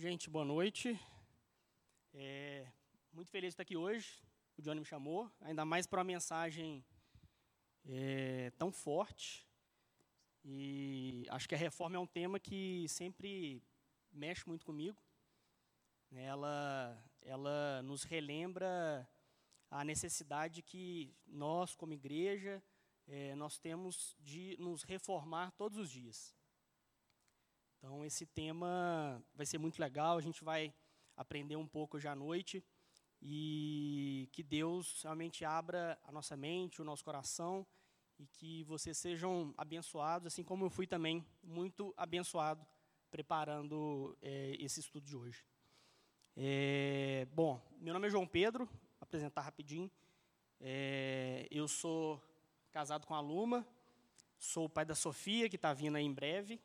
Gente, boa noite. É, muito feliz de estar aqui hoje. O Johnny me chamou, ainda mais para uma mensagem é, tão forte. E acho que a reforma é um tema que sempre mexe muito comigo. Ela, ela nos relembra a necessidade que nós, como igreja, é, nós temos de nos reformar todos os dias. Então, esse tema vai ser muito legal, a gente vai aprender um pouco hoje à noite e que Deus realmente abra a nossa mente, o nosso coração e que vocês sejam abençoados, assim como eu fui também muito abençoado preparando é, esse estudo de hoje. É, bom, meu nome é João Pedro, vou apresentar rapidinho. É, eu sou casado com a Luma, sou o pai da Sofia, que está vindo aí em breve.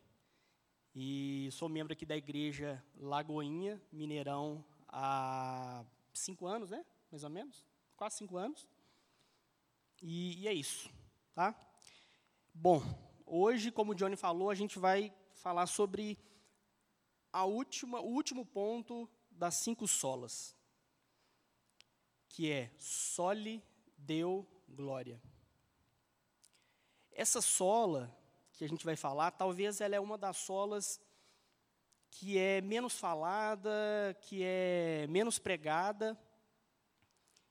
E sou membro aqui da igreja Lagoinha, Mineirão, há cinco anos, né? Mais ou menos. Quase cinco anos. E, e é isso, tá? Bom, hoje, como o Johnny falou, a gente vai falar sobre a última, o último ponto das cinco solas, que é sole deu glória. Essa sola que a gente vai falar, talvez ela é uma das solas que é menos falada, que é menos pregada,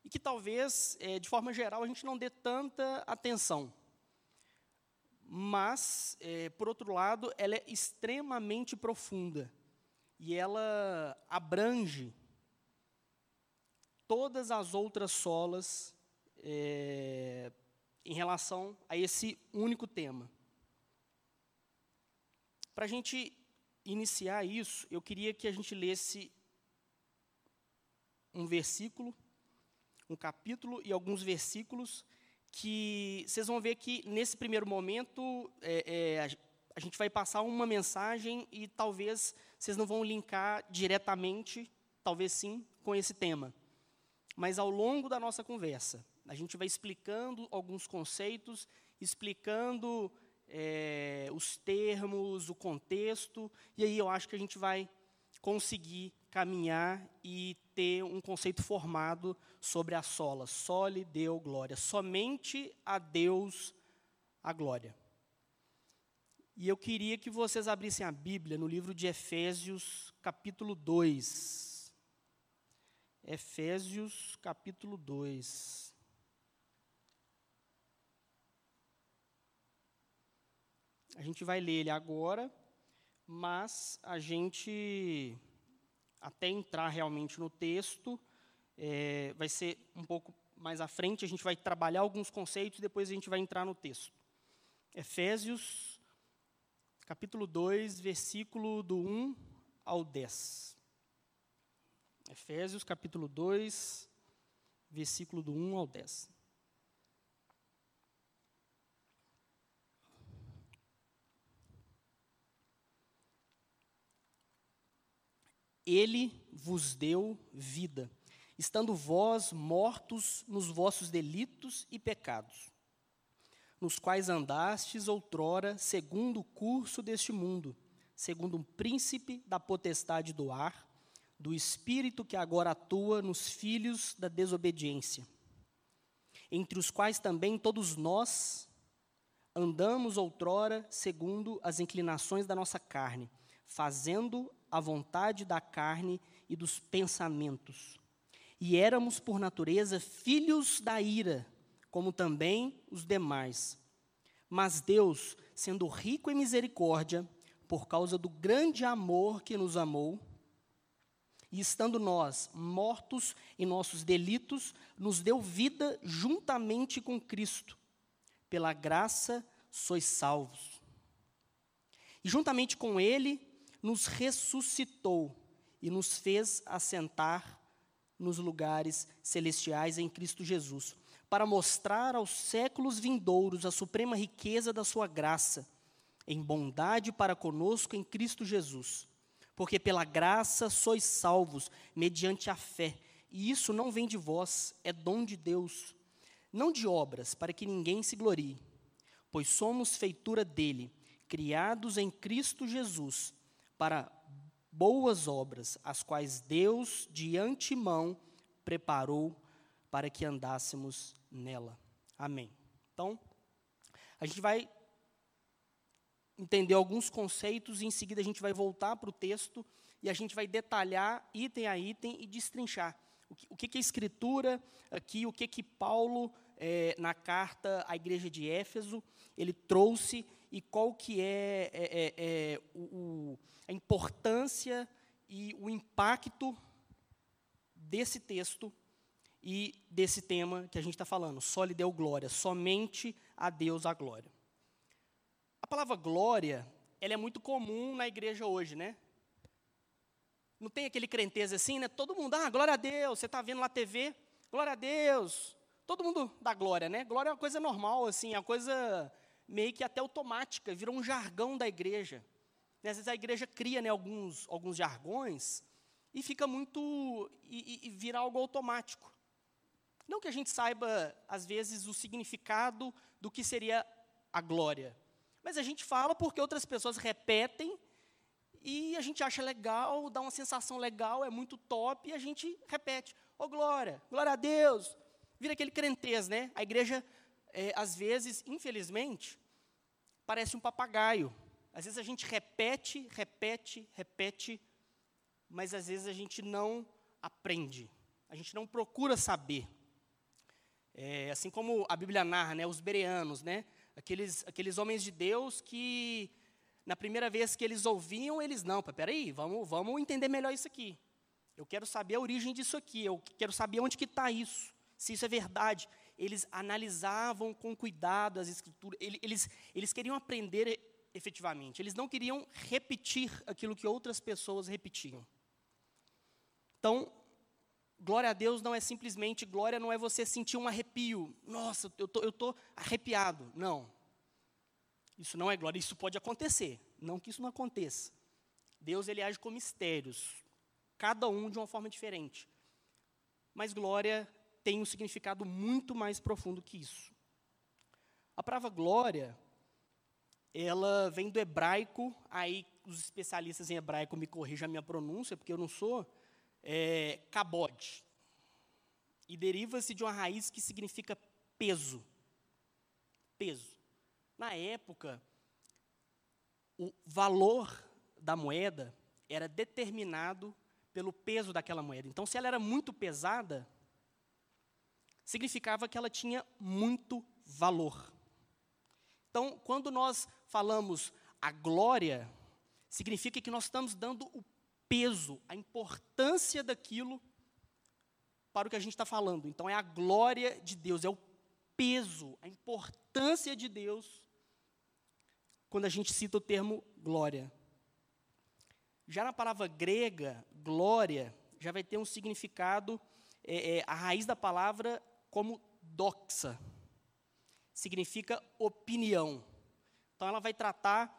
e que talvez, é, de forma geral, a gente não dê tanta atenção. Mas, é, por outro lado, ela é extremamente profunda, e ela abrange todas as outras solas é, em relação a esse único tema. Para a gente iniciar isso, eu queria que a gente lesse um versículo, um capítulo e alguns versículos que vocês vão ver que nesse primeiro momento é, é, a gente vai passar uma mensagem e talvez vocês não vão linkar diretamente, talvez sim, com esse tema. Mas ao longo da nossa conversa, a gente vai explicando alguns conceitos, explicando é, os termos, o contexto, e aí eu acho que a gente vai conseguir caminhar e ter um conceito formado sobre a sola. Sole deu glória. Somente a Deus a glória. E eu queria que vocês abrissem a Bíblia no livro de Efésios, capítulo 2. Efésios, capítulo 2. A gente vai ler ele agora, mas a gente, até entrar realmente no texto, é, vai ser um pouco mais à frente, a gente vai trabalhar alguns conceitos e depois a gente vai entrar no texto. Efésios, capítulo 2, versículo do 1 ao 10. Efésios, capítulo 2, versículo do 1 ao 10. Ele vos deu vida, estando vós mortos nos vossos delitos e pecados, nos quais andastes outrora segundo o curso deste mundo, segundo um príncipe da potestade do ar, do espírito que agora atua nos filhos da desobediência, entre os quais também todos nós andamos outrora segundo as inclinações da nossa carne, fazendo a vontade da carne e dos pensamentos. E éramos, por natureza, filhos da ira, como também os demais. Mas Deus, sendo rico em misericórdia, por causa do grande amor que nos amou, e estando nós mortos em nossos delitos, nos deu vida juntamente com Cristo. Pela graça sois salvos. E juntamente com Ele, nos ressuscitou e nos fez assentar nos lugares celestiais em Cristo Jesus, para mostrar aos séculos vindouros a suprema riqueza da sua graça, em bondade para conosco em Cristo Jesus. Porque pela graça sois salvos, mediante a fé, e isso não vem de vós, é dom de Deus, não de obras, para que ninguém se glorie, pois somos feitura dele, criados em Cristo Jesus, para boas obras, as quais Deus de antemão preparou para que andássemos nela. Amém. Então, a gente vai entender alguns conceitos e em seguida a gente vai voltar para o texto e a gente vai detalhar item a item e destrinchar. O que, o que, é escritura aqui, o que, que Paulo, é, na carta à igreja de Éfeso, ele trouxe e qual que é, é, é, é o, a importância e o impacto desse texto e desse tema que a gente está falando, só lhe deu glória, somente a Deus a glória. A palavra glória, ela é muito comum na igreja hoje, né? Não tem aquele crenteza assim, né? Todo mundo, ah, glória a Deus, você está vendo lá TV, glória a Deus. Todo mundo dá glória, né? Glória é uma coisa normal, assim, é uma coisa meio que até automática, virou um jargão da igreja. E, às vezes a igreja cria né, alguns, alguns jargões e fica muito. E, e, e vira algo automático. Não que a gente saiba, às vezes, o significado do que seria a glória. Mas a gente fala porque outras pessoas repetem e a gente acha legal, dá uma sensação legal, é muito top, e a gente repete. Ô oh, glória, glória a Deus. Vira aquele crentez, né? A igreja, é, às vezes, infelizmente, parece um papagaio. Às vezes a gente repete, repete, repete, mas às vezes a gente não aprende. A gente não procura saber. É, assim como a Bíblia narra, né, os bereanos, né, aqueles, aqueles homens de Deus que, na primeira vez que eles ouviam, eles, não, peraí, vamos, vamos entender melhor isso aqui. Eu quero saber a origem disso aqui, eu quero saber onde que está isso, se isso é verdade. Eles analisavam com cuidado as escrituras, eles, eles queriam aprender efetivamente, eles não queriam repetir aquilo que outras pessoas repetiam. Então, Glória a Deus não é simplesmente, glória não é você sentir um arrepio. Nossa, eu tô, estou tô arrepiado. Não. Isso não é glória, isso pode acontecer. Não que isso não aconteça. Deus ele age com mistérios, cada um de uma forma diferente. Mas glória tem um significado muito mais profundo que isso. A palavra glória, ela vem do hebraico, aí os especialistas em hebraico me corrijam a minha pronúncia, porque eu não sou, é, kabod. E deriva-se de uma raiz que significa peso. Peso. Na época, o valor da moeda era determinado pelo peso daquela moeda. Então, se ela era muito pesada, significava que ela tinha muito valor. Então, quando nós falamos a glória, significa que nós estamos dando o peso, a importância daquilo para o que a gente está falando. Então, é a glória de Deus, é o peso, a importância de Deus quando a gente cita o termo glória. Já na palavra grega, glória, já vai ter um significado, é, é, a raiz da palavra como doxa, significa opinião. Então, ela vai tratar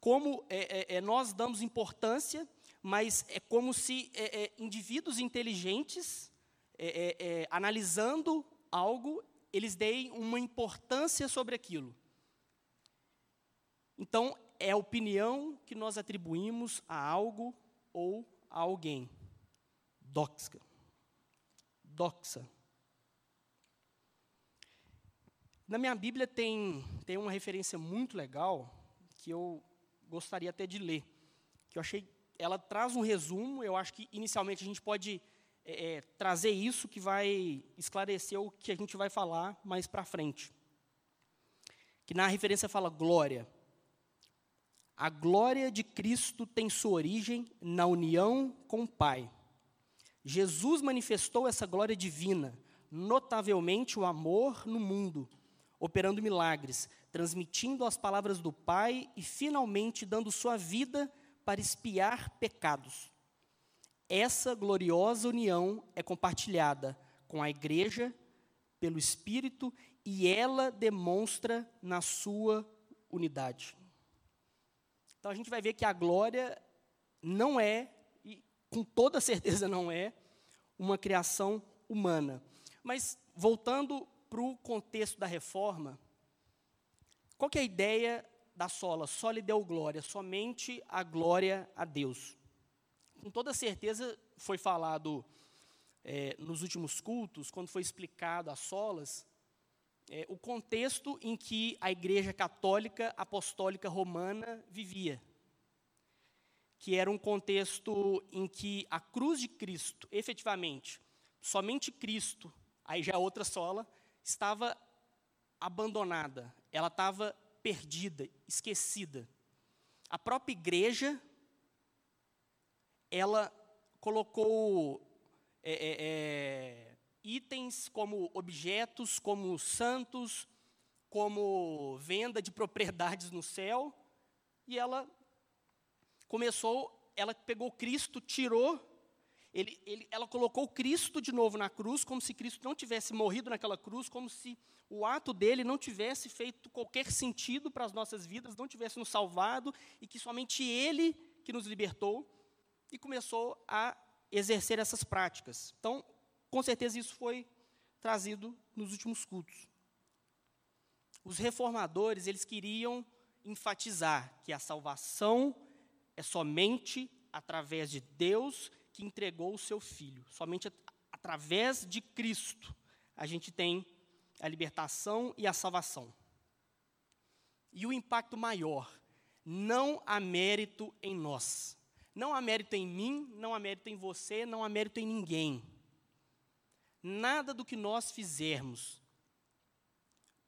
como é, é, é nós damos importância mas é como se é, é, indivíduos inteligentes, é, analisando algo, eles deem uma importância sobre aquilo. Então, é a opinião que nós atribuímos a algo ou a alguém. Doxa. Doxa. Na minha Bíblia tem, tem uma referência muito legal que eu gostaria até de ler, que eu achei ela traz um resumo, eu acho que inicialmente a gente pode é, é, trazer isso que vai esclarecer o que a gente vai falar mais para frente. Que na referência fala glória. A glória de Cristo tem sua origem na união com o Pai. Jesus manifestou essa glória divina, notavelmente o amor no mundo, operando milagres, transmitindo as palavras do Pai e finalmente dando sua vida para espiar pecados. Essa gloriosa união é compartilhada com a igreja pelo Espírito e ela demonstra na sua unidade. Então a gente vai ver que a glória não é, e com toda certeza não é, uma criação humana. Mas voltando para o contexto da reforma, qual é a ideia da sola, só lhe deu glória, somente a glória a Deus. com toda certeza foi falado é, nos últimos cultos, quando foi explicado as solas, é, o contexto em que a Igreja Católica Apostólica Romana vivia. Que era um contexto em que a cruz de Cristo, efetivamente, somente Cristo, aí já é outra sola, estava abandonada, ela estava perdida, esquecida. A própria igreja, ela colocou é, é, é, itens como objetos, como santos, como venda de propriedades no céu, e ela começou, ela pegou Cristo, tirou, ele, ele, ela colocou Cristo de novo na cruz, como se Cristo não tivesse morrido naquela cruz, como se o ato dele não tivesse feito qualquer sentido para as nossas vidas, não tivesse nos salvado, e que somente ele que nos libertou, e começou a exercer essas práticas. Então, com certeza isso foi trazido nos últimos cultos. Os reformadores, eles queriam enfatizar que a salvação é somente através de Deus que entregou o seu filho. Somente at através de Cristo a gente tem a libertação e a salvação. E o impacto maior, não há mérito em nós. Não há mérito em mim, não há mérito em você, não há mérito em ninguém. Nada do que nós fizermos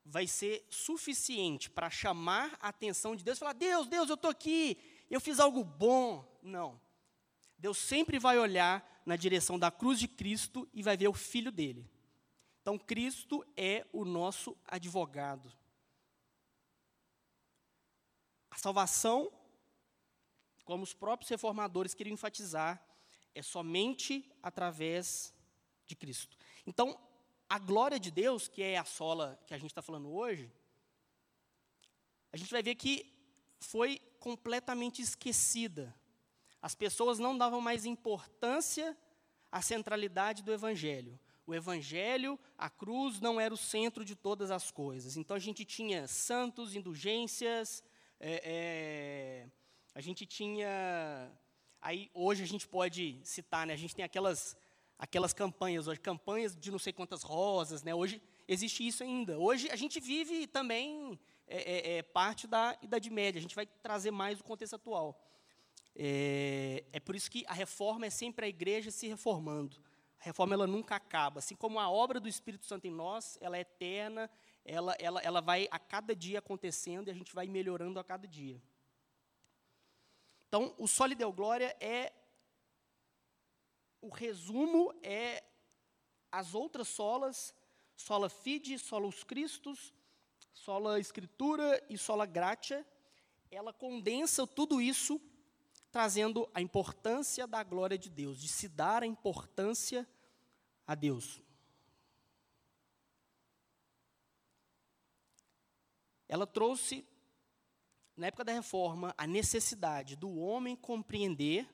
vai ser suficiente para chamar a atenção de Deus e falar: Deus, Deus, eu estou aqui, eu fiz algo bom. Não. Deus sempre vai olhar na direção da cruz de Cristo e vai ver o filho dele. Então, Cristo é o nosso advogado. A salvação como os próprios reformadores queriam enfatizar, é somente através de Cristo. Então, a glória de Deus, que é a sola que a gente está falando hoje, a gente vai ver que foi completamente esquecida. As pessoas não davam mais importância à centralidade do Evangelho. O Evangelho, a cruz, não era o centro de todas as coisas. Então a gente tinha santos, indulgências, é, é, a gente tinha. Aí hoje a gente pode citar, né? A gente tem aquelas, aquelas campanhas hoje, campanhas de não sei quantas rosas, né? Hoje existe isso ainda. Hoje a gente vive também é, é, é parte da Idade Média. A gente vai trazer mais o contexto atual. É, é por isso que a reforma é sempre a igreja se reformando. A reforma ela nunca acaba. Assim como a obra do Espírito Santo em nós, ela é eterna, ela, ela, ela vai a cada dia acontecendo e a gente vai melhorando a cada dia. Então, o Soli Deo Glória é o resumo é as outras solas, sola fide, sola os Cristos, sola escritura e sola gratia, ela condensa tudo isso trazendo a importância da glória de Deus, de se dar a importância a Deus. Ela trouxe na época da reforma, a necessidade do homem compreender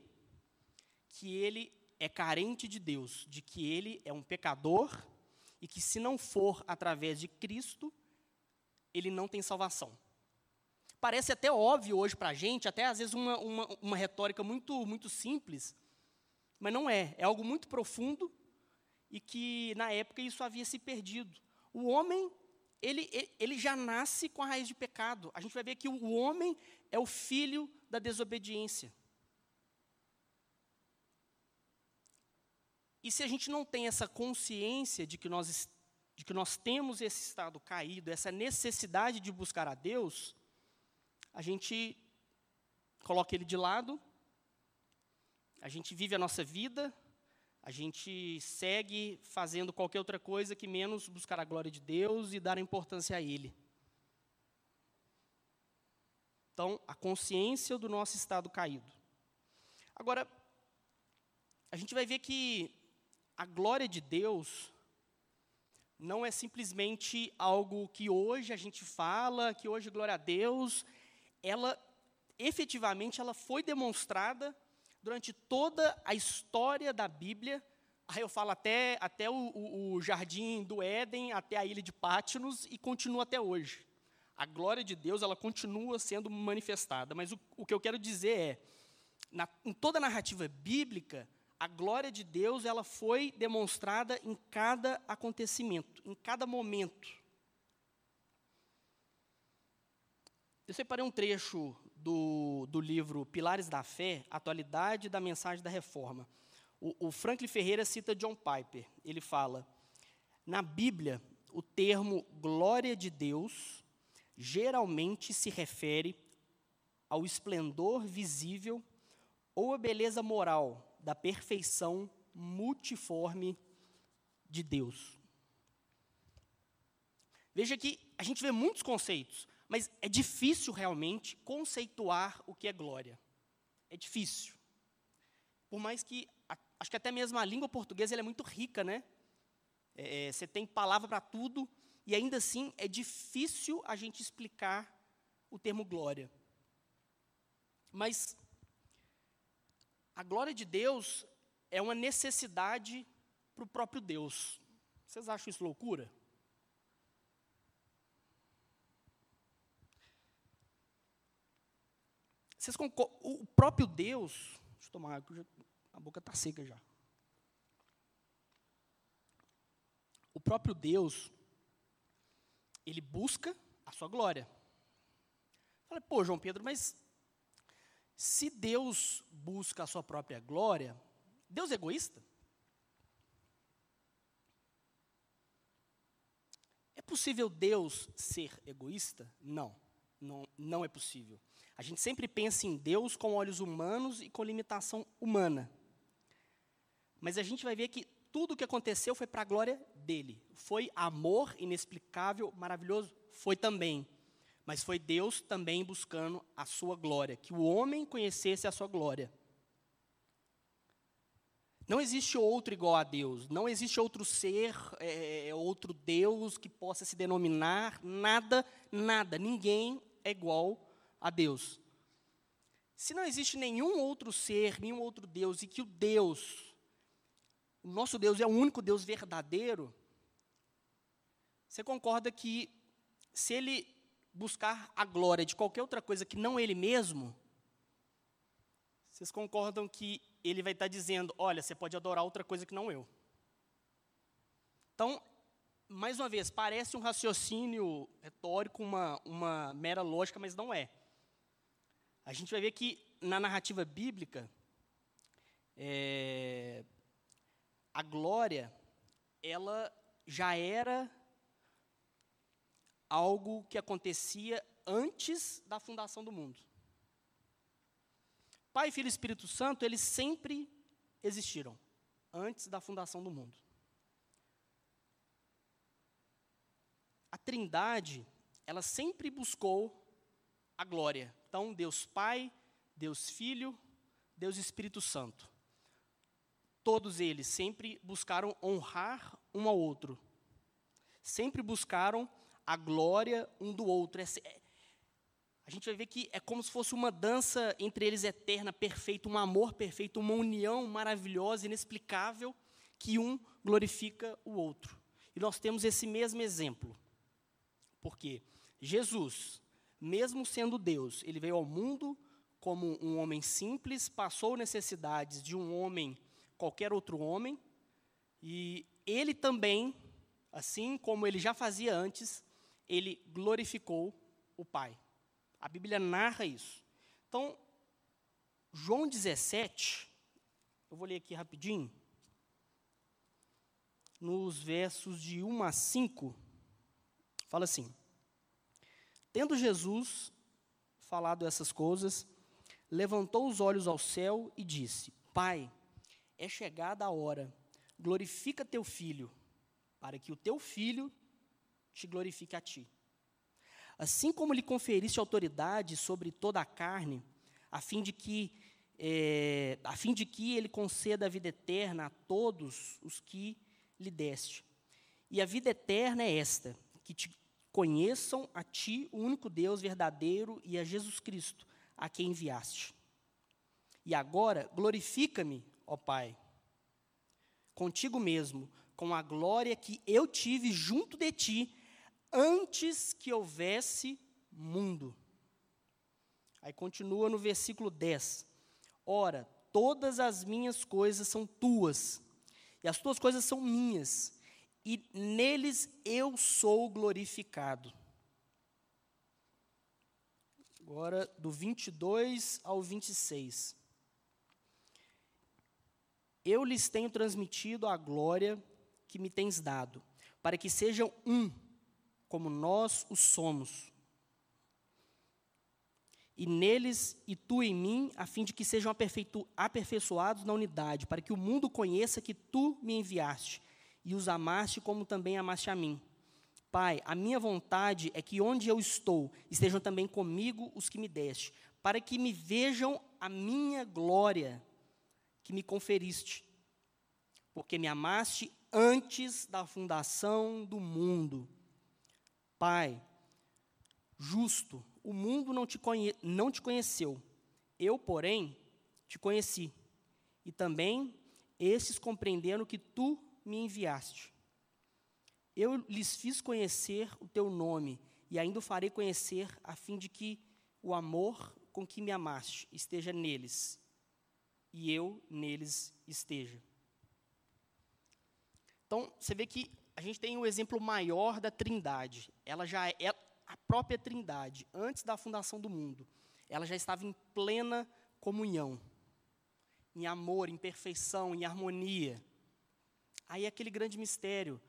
que ele é carente de Deus, de que ele é um pecador e que se não for através de Cristo, ele não tem salvação. Parece até óbvio hoje para a gente, até às vezes uma, uma, uma retórica muito, muito simples, mas não é. É algo muito profundo e que na época isso havia se perdido. O homem ele, ele já nasce com a raiz de pecado. A gente vai ver que o homem é o filho da desobediência. E se a gente não tem essa consciência de que nós, de que nós temos esse estado caído, essa necessidade de buscar a Deus, a gente coloca ele de lado, a gente vive a nossa vida, a gente segue fazendo qualquer outra coisa que menos buscar a glória de Deus e dar importância a Ele. Então, a consciência do nosso estado caído. Agora, a gente vai ver que a glória de Deus não é simplesmente algo que hoje a gente fala, que hoje glória a Deus, ela efetivamente ela foi demonstrada durante toda a história da Bíblia, aí eu falo até, até o, o, jardim do Éden, até a ilha de Pátinos, e continua até hoje. A glória de Deus, ela continua sendo manifestada, mas o, o que eu quero dizer é, na, em toda a narrativa bíblica, a glória de Deus ela foi demonstrada em cada acontecimento, em cada momento. Eu separei um trecho do, do livro Pilares da Fé, Atualidade da Mensagem da Reforma. O, o Franklin Ferreira cita John Piper. Ele fala: na Bíblia, o termo glória de Deus geralmente se refere ao esplendor visível ou a beleza moral da perfeição multiforme de Deus. Veja que a gente vê muitos conceitos, mas é difícil realmente conceituar o que é glória. É difícil. Por mais que, acho que até mesmo a língua portuguesa é muito rica, né? É, é, você tem palavra para tudo, e ainda assim é difícil a gente explicar o termo glória. Mas a glória de Deus é uma necessidade para o próprio Deus. Vocês acham isso loucura? Vocês concordam? O próprio Deus. Deixa eu tomar água, a boca está seca já. O próprio Deus, ele busca a sua glória. Falei, pô, João Pedro, mas se Deus busca a sua própria glória, Deus é egoísta? É possível Deus ser egoísta? Não, não, não é possível. A gente sempre pensa em Deus com olhos humanos e com limitação humana. Mas a gente vai ver que tudo o que aconteceu foi para a glória dele. Foi amor inexplicável, maravilhoso? Foi também mas foi Deus também buscando a sua glória, que o homem conhecesse a sua glória. Não existe outro igual a Deus, não existe outro ser, é, outro Deus que possa se denominar, nada, nada, ninguém é igual a Deus. Se não existe nenhum outro ser, nenhum outro Deus, e que o Deus, o nosso Deus é o único Deus verdadeiro, você concorda que se ele buscar a glória de qualquer outra coisa que não ele mesmo, vocês concordam que ele vai estar dizendo: olha, você pode adorar outra coisa que não eu. Então, mais uma vez, parece um raciocínio retórico, uma, uma mera lógica, mas não é. A gente vai ver que na narrativa bíblica, é, a glória, ela já era algo que acontecia antes da fundação do mundo. Pai, Filho e Espírito Santo, eles sempre existiram, antes da fundação do mundo. A Trindade, ela sempre buscou a glória. Então, Deus Pai, Deus Filho, Deus Espírito Santo. Todos eles sempre buscaram honrar um ao outro. Sempre buscaram a glória um do outro. É, a gente vai ver que é como se fosse uma dança entre eles eterna, perfeita, um amor perfeito, uma união maravilhosa, inexplicável, que um glorifica o outro. E nós temos esse mesmo exemplo. Porque Jesus, mesmo sendo Deus, ele veio ao mundo como um homem simples, passou necessidades de um homem, qualquer outro homem, e ele também, assim como ele já fazia antes, ele glorificou o Pai. A Bíblia narra isso. Então, João 17, eu vou ler aqui rapidinho, nos versos de 1 a 5, fala assim: Tendo Jesus falado essas coisas, levantou os olhos ao céu e disse: Pai, é chegada a hora, glorifica teu filho, para que o teu filho te glorifique a ti. Assim como lhe conferiste autoridade sobre toda a carne, a fim de que é, a fim de que ele conceda a vida eterna a todos os que lhe deste. E a vida eterna é esta: que te conheçam a ti, o único Deus verdadeiro, e a Jesus Cristo, a quem enviaste. E agora glorifica-me, ó Pai, contigo mesmo, com a glória que eu tive junto de ti antes que houvesse mundo. Aí continua no versículo 10. Ora, todas as minhas coisas são tuas, e as tuas coisas são minhas, e neles eu sou glorificado. Agora, do 22 ao 26. Eu lhes tenho transmitido a glória que me tens dado, para que sejam um, como nós o somos. E neles e tu em mim, a fim de que sejam aperfeiçoados na unidade, para que o mundo conheça que tu me enviaste e os amaste como também amaste a mim. Pai, a minha vontade é que onde eu estou estejam também comigo os que me deste, para que me vejam a minha glória que me conferiste, porque me amaste antes da fundação do mundo. Pai, justo, o mundo não te, conhe não te conheceu, eu, porém, te conheci, e também esses compreenderam que tu me enviaste. Eu lhes fiz conhecer o teu nome, e ainda o farei conhecer, a fim de que o amor com que me amaste esteja neles, e eu neles esteja. Então, você vê que a gente tem o um exemplo maior da Trindade. Ela já é a própria Trindade, antes da fundação do mundo. Ela já estava em plena comunhão, em amor, em perfeição, em harmonia. Aí aquele grande mistério.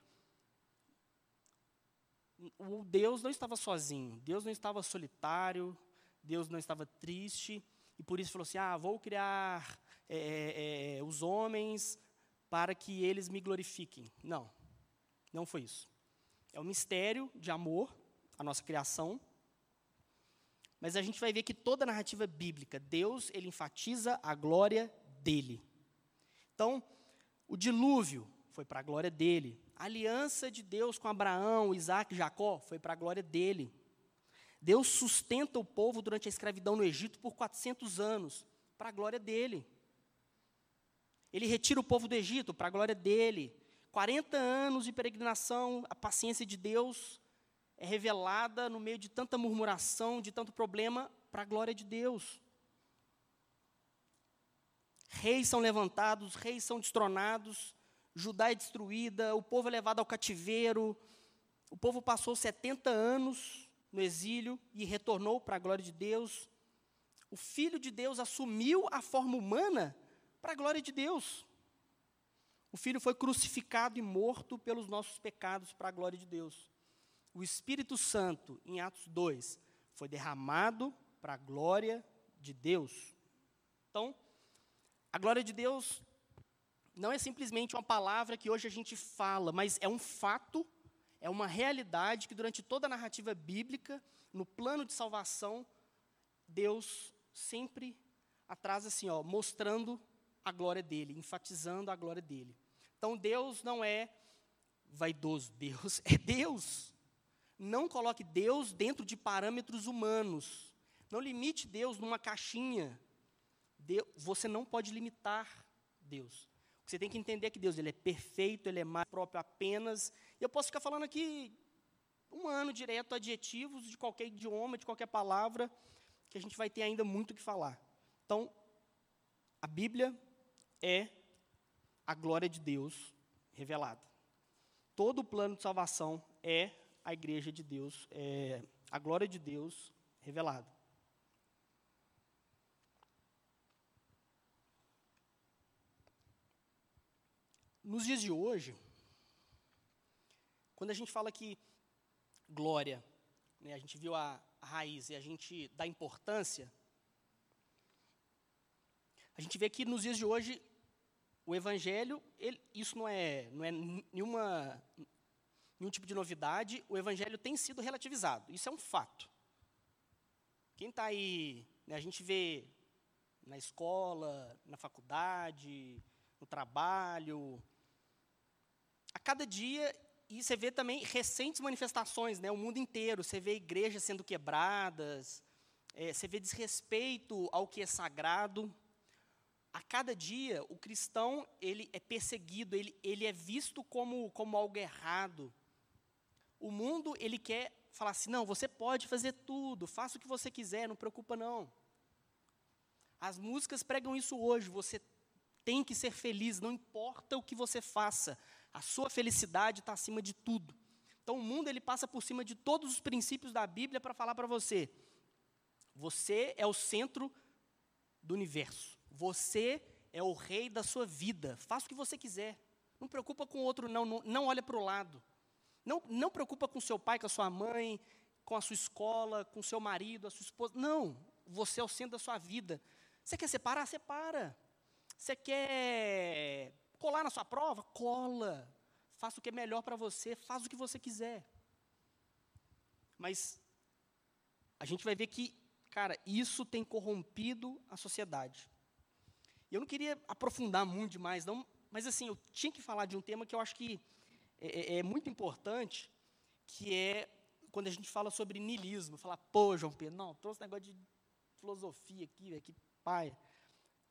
O Deus não estava sozinho, Deus não estava solitário, Deus não estava triste, e por isso falou assim: ah, vou criar é, é, os homens para que eles me glorifiquem. Não, não foi isso. É um mistério de amor, a nossa criação. Mas a gente vai ver que toda a narrativa bíblica, Deus, ele enfatiza a glória dele. Então, o dilúvio foi para a glória dele. A aliança de Deus com Abraão, Isaac e Jacó foi para a glória dele. Deus sustenta o povo durante a escravidão no Egito por 400 anos, para a glória dele. Ele retira o povo do Egito para a glória dele. 40 anos de peregrinação, a paciência de Deus é revelada no meio de tanta murmuração, de tanto problema, para a glória de Deus. Reis são levantados, reis são destronados, Judá é destruída, o povo é levado ao cativeiro. O povo passou 70 anos no exílio e retornou para a glória de Deus. O Filho de Deus assumiu a forma humana para a glória de Deus. O Filho foi crucificado e morto pelos nossos pecados para a glória de Deus. O Espírito Santo, em Atos 2, foi derramado para a glória de Deus. Então, a glória de Deus não é simplesmente uma palavra que hoje a gente fala, mas é um fato, é uma realidade que durante toda a narrativa bíblica, no plano de salvação, Deus sempre atrás assim, ó, mostrando a glória dele, enfatizando a glória dele. Então Deus não é vaidoso, Deus é Deus. Não coloque Deus dentro de parâmetros humanos. Não limite Deus numa caixinha. Deus, você não pode limitar Deus. Você tem que entender que Deus ele é perfeito, ele é mais próprio apenas. E eu posso ficar falando aqui um ano direto adjetivos de qualquer idioma, de qualquer palavra, que a gente vai ter ainda muito o que falar. Então, a Bíblia é a glória de Deus revelada. Todo o plano de salvação é a igreja de Deus, é a glória de Deus revelada. Nos dias de hoje, quando a gente fala que glória, né, a gente viu a, raiz e a gente dá importância, a gente vê que nos dias de hoje o evangelho, ele, isso não é, não é nenhuma, nenhum tipo de novidade, o evangelho tem sido relativizado, isso é um fato. Quem está aí, né, a gente vê na escola, na faculdade, no trabalho, cada dia, e você vê também recentes manifestações, né, o mundo inteiro, você vê igrejas sendo quebradas, é, você vê desrespeito ao que é sagrado, a cada dia o cristão ele é perseguido, ele, ele é visto como, como algo errado. O mundo ele quer falar assim, não, você pode fazer tudo, faça o que você quiser, não preocupa não. As músicas pregam isso hoje. Você tem que ser feliz, não importa o que você faça. A sua felicidade está acima de tudo. Então o mundo ele passa por cima de todos os princípios da Bíblia para falar para você: você é o centro do universo. Você é o rei da sua vida. Faça o que você quiser. Não preocupa com o outro, não. Não, não olha para o lado. Não, não preocupa com seu pai, com a sua mãe, com a sua escola, com seu marido, a sua esposa. Não. Você é o centro da sua vida. Você quer separar? Separa. Você quer colar na sua prova? Cola. Faça o que é melhor para você, faz o que você quiser. Mas a gente vai ver que, cara, isso tem corrompido a sociedade. E eu não queria aprofundar muito demais, não, mas assim, eu tinha que falar de um tema que eu acho que é, é, é muito importante, que é quando a gente fala sobre niilismo. Falar, pô, João Pedro, não, trouxe um negócio de filosofia aqui, que pai.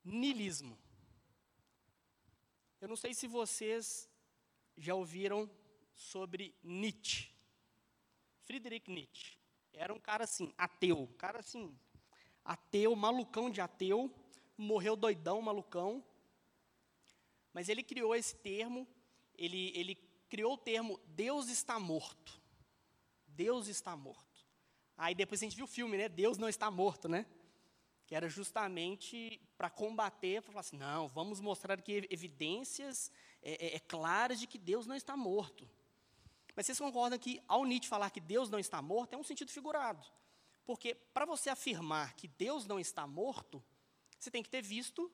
Niilismo. Eu não sei se vocês já ouviram sobre Nietzsche. Friedrich Nietzsche. Era um cara assim, ateu. Um cara assim, ateu, malucão de ateu. Morreu doidão, malucão. Mas ele criou esse termo, ele, ele criou o termo Deus está morto. Deus está morto. Aí depois a gente viu o filme, né? Deus não está morto, né? Que era justamente para combater, para falar assim, não, vamos mostrar aqui evidências é, é, é, claras de que Deus não está morto. Mas vocês concordam que, ao Nietzsche falar que Deus não está morto, é um sentido figurado. Porque, para você afirmar que Deus não está morto, você tem que ter visto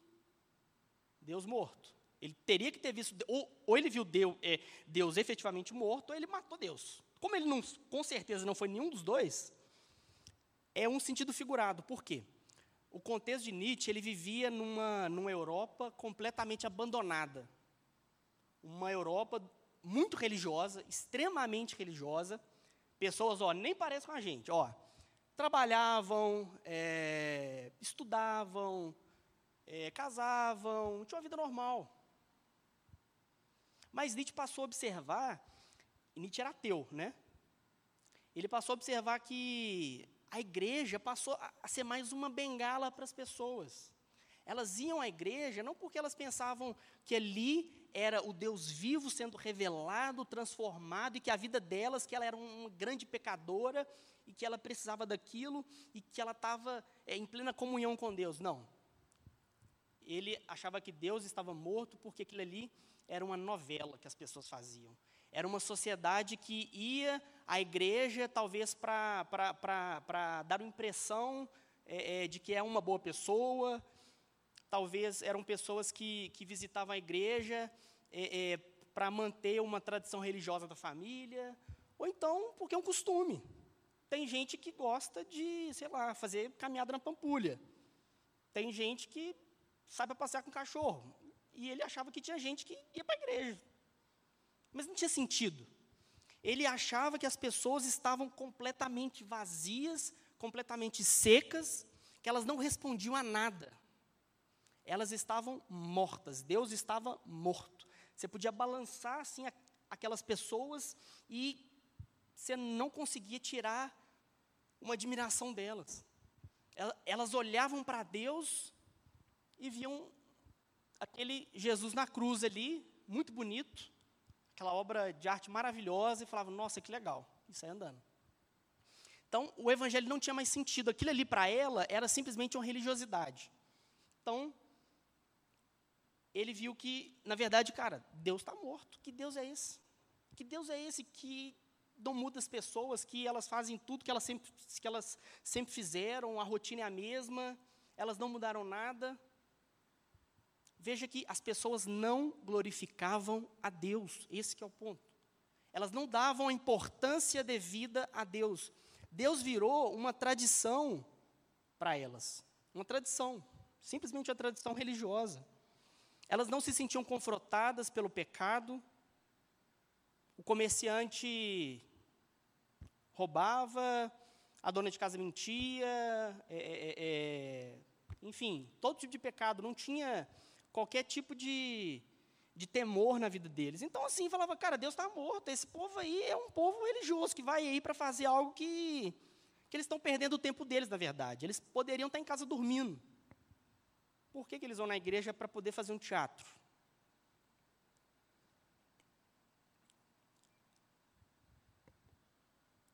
Deus morto. Ele teria que ter visto, ou, ou ele viu Deus, é, Deus efetivamente morto, ou ele matou Deus. Como ele não, com certeza não foi nenhum dos dois, é um sentido figurado. Por quê? O contexto de Nietzsche, ele vivia numa, numa Europa completamente abandonada. Uma Europa muito religiosa, extremamente religiosa. Pessoas, ó, nem parecem com a gente, ó. Trabalhavam, é, estudavam, é, casavam, tinham uma vida normal. Mas Nietzsche passou a observar, Nietzsche era ateu, né? Ele passou a observar que a igreja passou a ser mais uma bengala para as pessoas. Elas iam à igreja não porque elas pensavam que ali era o Deus vivo sendo revelado, transformado, e que a vida delas, que ela era uma grande pecadora, e que ela precisava daquilo, e que ela estava é, em plena comunhão com Deus. Não. Ele achava que Deus estava morto porque aquilo ali era uma novela que as pessoas faziam. Era uma sociedade que ia à igreja, talvez para dar uma impressão é, é, de que é uma boa pessoa. Talvez eram pessoas que, que visitavam a igreja é, é para manter uma tradição religiosa da família. Ou então, porque é um costume. Tem gente que gosta de, sei lá, fazer caminhada na pampulha. Tem gente que sabe passear com cachorro. E ele achava que tinha gente que ia para a igreja. Mas não tinha sentido. Ele achava que as pessoas estavam completamente vazias, completamente secas, que elas não respondiam a nada. Elas estavam mortas, Deus estava morto. Você podia balançar assim aquelas pessoas e você não conseguia tirar uma admiração delas. Elas olhavam para Deus e viam aquele Jesus na cruz ali, muito bonito, aquela obra de arte maravilhosa e falavam, nossa, que legal, e saia andando. Então, o evangelho não tinha mais sentido. Aquilo ali para ela era simplesmente uma religiosidade. Então, ele viu que, na verdade, cara, Deus está morto. Que Deus é esse? Que Deus é esse que não muda as pessoas, que elas fazem tudo que elas sempre, que elas sempre fizeram, a rotina é a mesma, elas não mudaram nada. Veja que as pessoas não glorificavam a Deus, esse é o ponto. Elas não davam a importância devida a Deus. Deus virou uma tradição para elas, uma tradição, simplesmente uma tradição religiosa. Elas não se sentiam confrontadas pelo pecado. O comerciante roubava, a dona de casa mentia, é, é, é, enfim, todo tipo de pecado. Não tinha qualquer tipo de, de temor na vida deles. Então, assim, falava, cara, Deus está morto. Esse povo aí é um povo religioso que vai aí para fazer algo que, que eles estão perdendo o tempo deles, na verdade. Eles poderiam estar em casa dormindo. por que, que eles vão na igreja para poder fazer um teatro?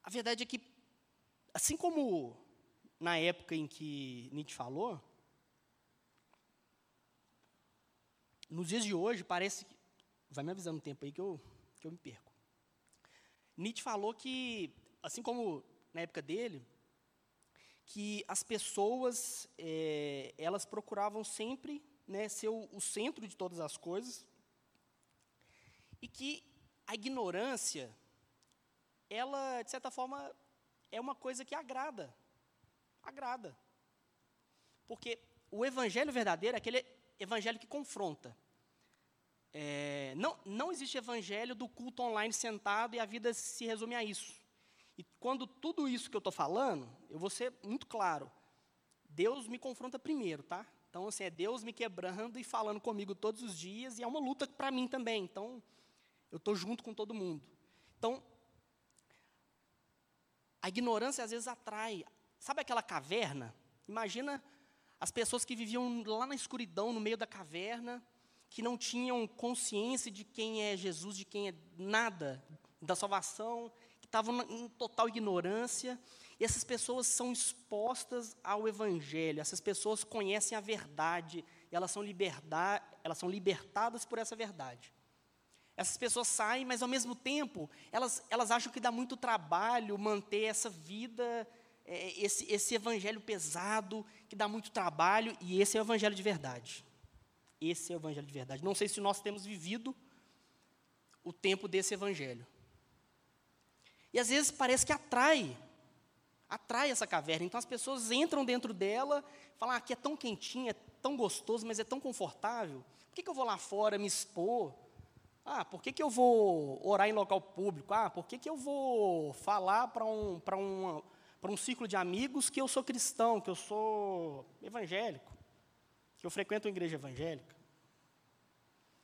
A verdade é que, assim como na época em que Nietzsche falou, nos dias de hoje parece que. Vai me avisando um tempo aí que eu, que eu me perco. Nietzsche falou que, assim como na época dele, que as pessoas é, elas procuravam sempre né, ser o, o centro de todas as coisas e que a ignorância ela de certa forma é uma coisa que agrada agrada porque o evangelho verdadeiro é aquele evangelho que confronta é, não, não existe evangelho do culto online sentado e a vida se resume a isso. E quando tudo isso que eu estou falando, eu vou ser muito claro. Deus me confronta primeiro, tá? Então, assim, é Deus me quebrando e falando comigo todos os dias, e é uma luta para mim também. Então, eu estou junto com todo mundo. Então, a ignorância às vezes atrai. Sabe aquela caverna? Imagina as pessoas que viviam lá na escuridão, no meio da caverna, que não tinham consciência de quem é Jesus, de quem é nada da salvação, que estavam em total ignorância. E essas pessoas são expostas ao Evangelho, essas pessoas conhecem a verdade, e elas são, elas são libertadas por essa verdade. Essas pessoas saem, mas ao mesmo tempo, elas, elas acham que dá muito trabalho manter essa vida, é, esse, esse evangelho pesado, que dá muito trabalho, e esse é o evangelho de verdade. Esse é o evangelho de verdade. Não sei se nós temos vivido o tempo desse evangelho. E às vezes parece que atrai, atrai essa caverna. Então as pessoas entram dentro dela, falam: ah, aqui é tão quentinho, é tão gostoso, mas é tão confortável. Por que, que eu vou lá fora me expor? Ah, por que, que eu vou orar em local público? Ah, por que, que eu vou falar para um, um, um círculo de amigos que eu sou cristão, que eu sou evangélico? que eu frequento uma igreja evangélica,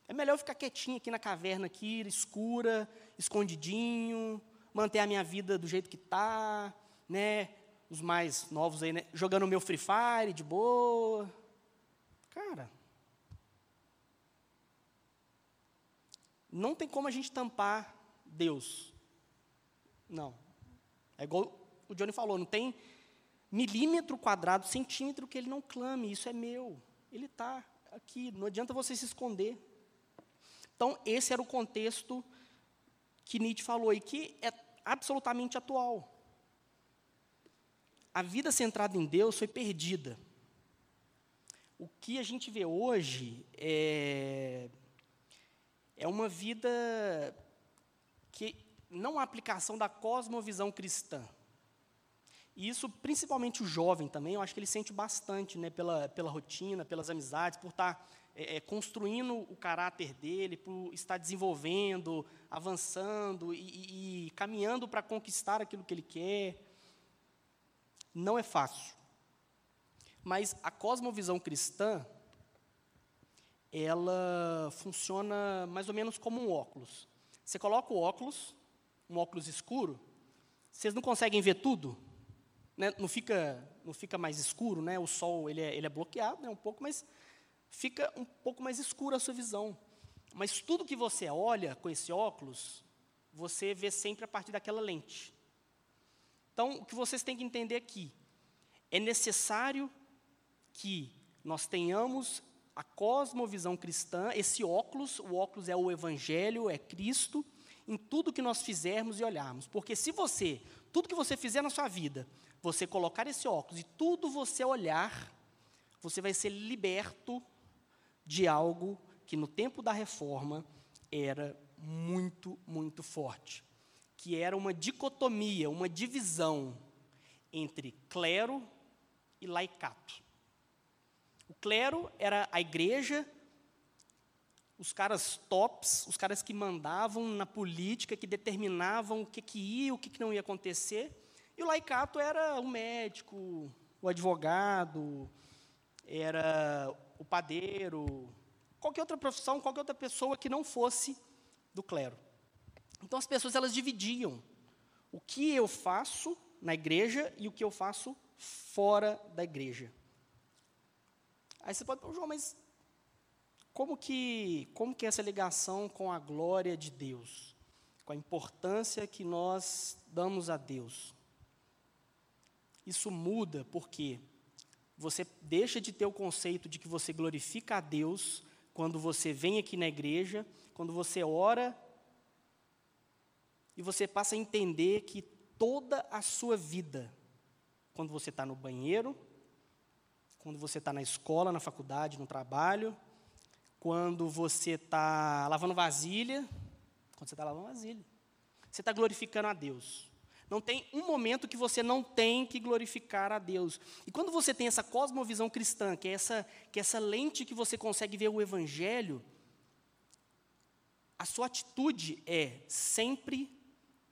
é melhor eu ficar quietinho aqui na caverna aqui, escura, escondidinho, manter a minha vida do jeito que está, né? Os mais novos aí, né? Jogando o meu Free Fire de boa. Cara, não tem como a gente tampar Deus. Não. É igual o Johnny falou, não tem milímetro quadrado, centímetro que ele não clame, isso é meu. Ele está aqui, não adianta você se esconder. Então, esse era o contexto que Nietzsche falou e que é absolutamente atual. A vida centrada em Deus foi perdida. O que a gente vê hoje é, é uma vida que não há aplicação da cosmovisão cristã. E isso, principalmente o jovem também, eu acho que ele sente bastante, né, pela, pela rotina, pelas amizades, por estar tá, é, é, construindo o caráter dele, por estar desenvolvendo, avançando e, e, e caminhando para conquistar aquilo que ele quer. Não é fácil. Mas a cosmovisão cristã, ela funciona mais ou menos como um óculos. Você coloca o óculos, um óculos escuro, vocês não conseguem ver tudo? Né, não, fica, não fica mais escuro, né, o sol ele é, ele é bloqueado né, um pouco, mas fica um pouco mais escura a sua visão. Mas tudo que você olha com esse óculos, você vê sempre a partir daquela lente. Então, o que vocês têm que entender aqui, é necessário que nós tenhamos a cosmovisão cristã, esse óculos, o óculos é o Evangelho, é Cristo, em tudo que nós fizermos e olharmos. Porque se você, tudo que você fizer na sua vida, você colocar esse óculos e tudo você olhar, você vai ser liberto de algo que no tempo da reforma era muito, muito forte, que era uma dicotomia, uma divisão entre clero e laicato. O clero era a igreja, os caras tops, os caras que mandavam na política, que determinavam o que, que ia o que, que não ia acontecer, e o laicato era o médico, o advogado, era o padeiro, qualquer outra profissão, qualquer outra pessoa que não fosse do clero. Então as pessoas elas dividiam o que eu faço na igreja e o que eu faço fora da igreja. Aí você pode, João, mas como que, como que é essa ligação com a glória de Deus? Com a importância que nós damos a Deus? Isso muda porque você deixa de ter o conceito de que você glorifica a Deus quando você vem aqui na igreja, quando você ora, e você passa a entender que toda a sua vida, quando você está no banheiro, quando você está na escola, na faculdade, no trabalho, quando você está lavando vasilha, quando você está lavando vasilha, você está glorificando a Deus. Não tem um momento que você não tem que glorificar a Deus. E quando você tem essa cosmovisão cristã, que é essa, que é essa lente que você consegue ver o Evangelho, a sua atitude é sempre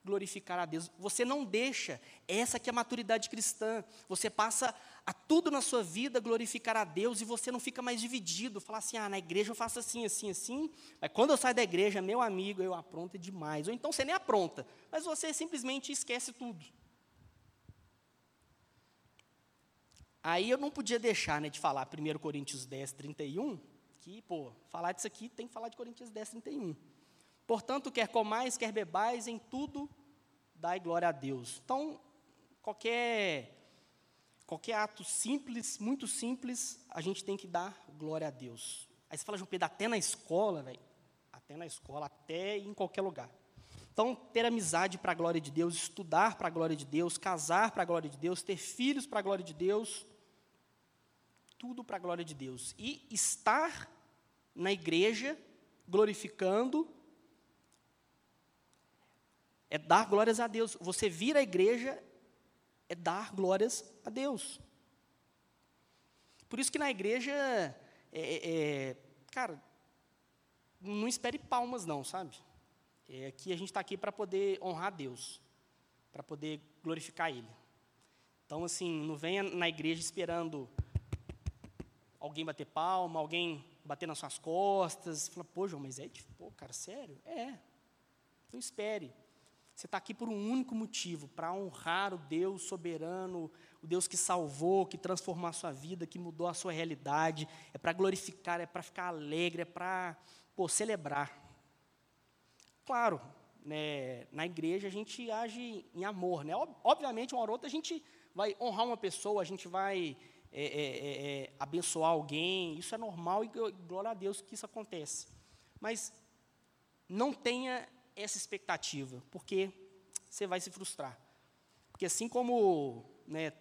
glorificar a Deus. Você não deixa, essa que é a maturidade cristã. Você passa a tudo na sua vida glorificar a Deus e você não fica mais dividido. Falar assim, ah, na igreja eu faço assim, assim, assim. Mas quando eu saio da igreja, meu amigo, eu apronto demais. Ou então você nem apronta, mas você simplesmente esquece tudo. Aí eu não podia deixar né, de falar 1 Coríntios 10, 31, que, pô, falar disso aqui tem que falar de Coríntios 10, 31. Portanto, quer comais, quer bebais, em tudo dai glória a Deus. Então, qualquer qualquer ato simples, muito simples, a gente tem que dar glória a Deus. Aí você fala, João Pedro, até na escola, velho. Até na escola, até em qualquer lugar. Então, ter amizade para a glória de Deus, estudar para a glória de Deus, casar para a glória de Deus, ter filhos para a glória de Deus, tudo para a glória de Deus. E estar na igreja glorificando é dar glórias a Deus. Você vir à igreja é dar glórias a Deus. Por isso que na igreja, é, é, é cara, não espere palmas não, sabe? É que a gente está aqui para poder honrar Deus, para poder glorificar Ele. Então, assim, não venha na igreja esperando alguém bater palma, alguém bater nas suas costas, fala, pô, João, mas é, pô, cara, sério? É. Não espere. Você está aqui por um único motivo, para honrar o Deus soberano, o Deus que salvou, que transformou a sua vida, que mudou a sua realidade. É para glorificar, é para ficar alegre, é para celebrar. Claro, né, na igreja a gente age em amor. Né? Obviamente, uma hora ou outra a gente vai honrar uma pessoa, a gente vai é, é, é, é abençoar alguém. Isso é normal e glória a Deus que isso acontece. Mas não tenha essa expectativa, porque você vai se frustrar. Porque assim como né,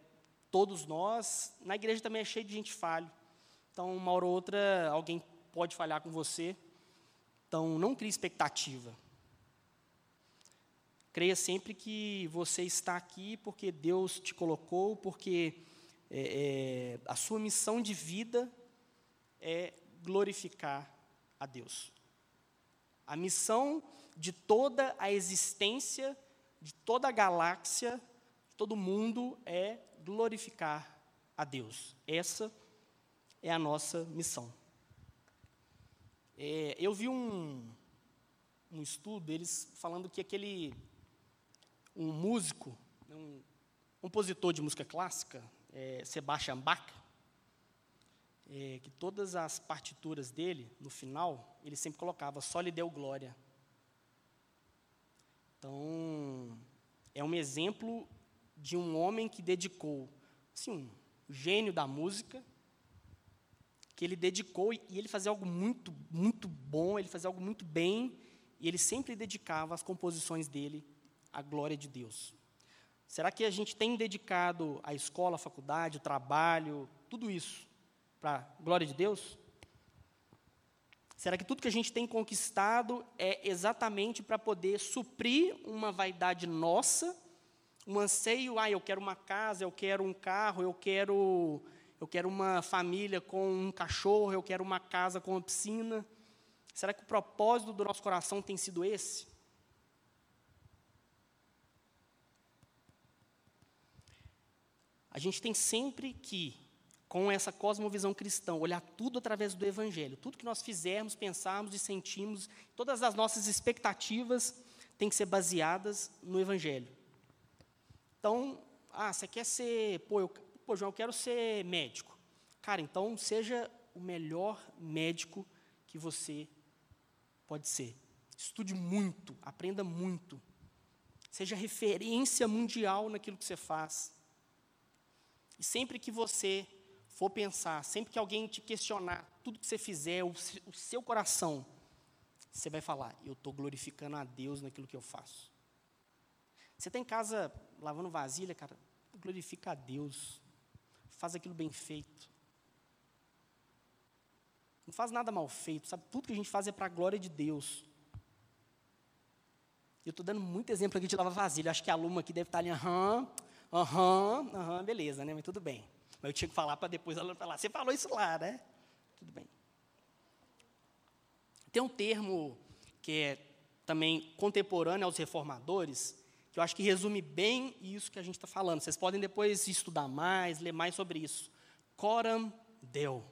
todos nós, na igreja também é cheio de gente falha. Então, uma hora ou outra, alguém pode falhar com você. Então, não crie expectativa. Creia sempre que você está aqui porque Deus te colocou, porque é, é, a sua missão de vida é glorificar a Deus. A missão de toda a existência, de toda a galáxia, de todo mundo é glorificar a Deus. Essa é a nossa missão. É, eu vi um, um estudo, eles falando que aquele, um músico, um compositor de música clássica, é, Sebastian Bach, é, que todas as partituras dele, no final, ele sempre colocava, só lhe deu glória. Então, é um exemplo de um homem que dedicou, assim, um gênio da música, que ele dedicou e ele fazia algo muito, muito bom, ele fazia algo muito bem, e ele sempre dedicava as composições dele à glória de Deus. Será que a gente tem dedicado a escola, a faculdade, o trabalho, tudo isso para a glória de Deus? Será que tudo que a gente tem conquistado é exatamente para poder suprir uma vaidade nossa, um anseio, ah, eu quero uma casa, eu quero um carro, eu quero eu quero uma família com um cachorro, eu quero uma casa com uma piscina. Será que o propósito do nosso coração tem sido esse? A gente tem sempre que com essa cosmovisão cristã, olhar tudo através do Evangelho. Tudo que nós fizermos, pensarmos e sentimos, todas as nossas expectativas têm que ser baseadas no Evangelho. Então, ah, você quer ser, pô, eu, pô, João, eu quero ser médico. Cara, então seja o melhor médico que você pode ser. Estude muito, aprenda muito. Seja referência mundial naquilo que você faz. E sempre que você for pensar, sempre que alguém te questionar, tudo que você fizer, o, seu coração, você vai falar: Eu estou glorificando a Deus naquilo que eu faço. Você está em casa lavando vasilha, cara, glorifica a Deus. Faz aquilo bem feito. Não faz nada mal feito, sabe? Tudo que a gente faz é para a glória de Deus. Eu estou dando muito exemplo aqui de lavar vasilha. Acho que a aluna aqui deve estar ali, aham, aham, aham, beleza, né? Mas tudo bem. Mas eu tinha que falar para depois ela falar, você falou isso lá, né? Tudo bem. Tem um termo que é também contemporâneo aos reformadores, que eu acho que resume bem isso que a gente está falando. Vocês podem depois estudar mais, ler mais sobre isso. Coram Deo,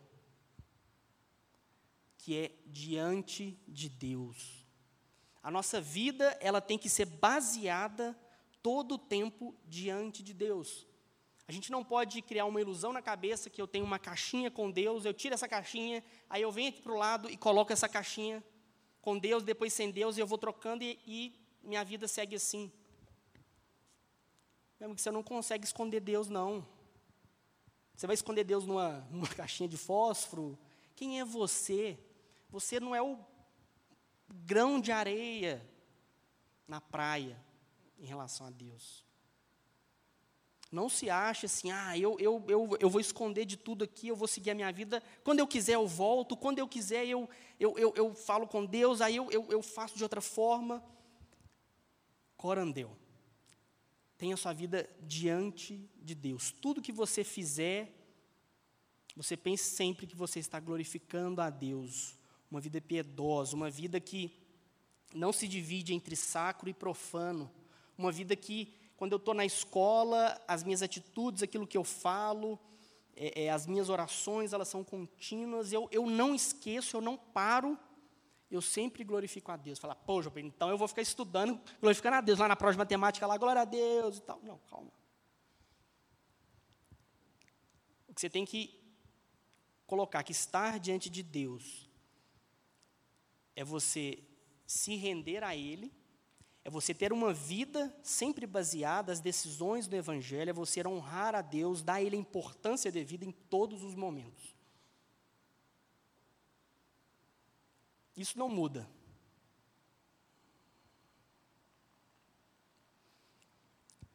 que é diante de Deus. A nossa vida, ela tem que ser baseada todo o tempo diante de Deus. A gente não pode criar uma ilusão na cabeça que eu tenho uma caixinha com Deus, eu tiro essa caixinha, aí eu venho aqui para o lado e coloco essa caixinha com Deus, depois sem Deus, e eu vou trocando e, e minha vida segue assim. Mesmo que você não consegue esconder Deus, não. Você vai esconder Deus numa, numa caixinha de fósforo? Quem é você? Você não é o grão de areia na praia em relação a Deus. Não se ache assim, ah, eu, eu, eu, eu vou esconder de tudo aqui, eu vou seguir a minha vida. Quando eu quiser, eu volto. Quando eu quiser, eu, eu, eu, eu falo com Deus, aí eu, eu, eu faço de outra forma. Corandeu. Tenha sua vida diante de Deus. Tudo que você fizer, você pense sempre que você está glorificando a Deus uma vida piedosa, uma vida que não se divide entre sacro e profano, uma vida que, quando eu estou na escola, as minhas atitudes, aquilo que eu falo, é, é, as minhas orações, elas são contínuas, eu, eu não esqueço, eu não paro, eu sempre glorifico a Deus. Falar, pô, então eu vou ficar estudando, glorificando a Deus, lá na prova de matemática, lá, glória a Deus e tal. Não, calma. O que você tem que colocar, que estar diante de Deus, é você se render a Ele, é você ter uma vida sempre baseada nas decisões do Evangelho, é você honrar a Deus, dar a Ele a importância devida em todos os momentos. Isso não muda.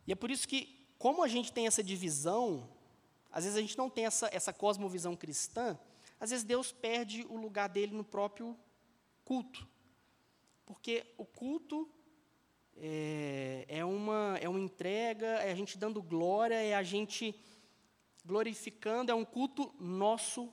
E é por isso que, como a gente tem essa divisão, às vezes a gente não tem essa, essa cosmovisão cristã, às vezes Deus perde o lugar dele no próprio culto. Porque o culto é, é, uma, é uma entrega, é a gente dando glória, é a gente glorificando, é um culto nosso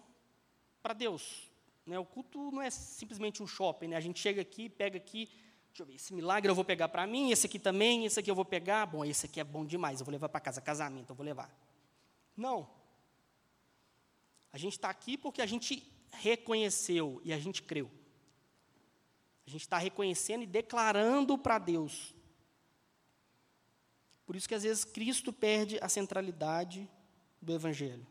para Deus. Né? O culto não é simplesmente um shopping, né? a gente chega aqui, pega aqui, deixa eu ver, esse milagre eu vou pegar para mim, esse aqui também, esse aqui eu vou pegar, bom, esse aqui é bom demais, eu vou levar para casa, casamento, eu vou levar. Não. A gente está aqui porque a gente reconheceu e a gente creu. A gente está reconhecendo e declarando para Deus. Por isso que às vezes Cristo perde a centralidade do Evangelho.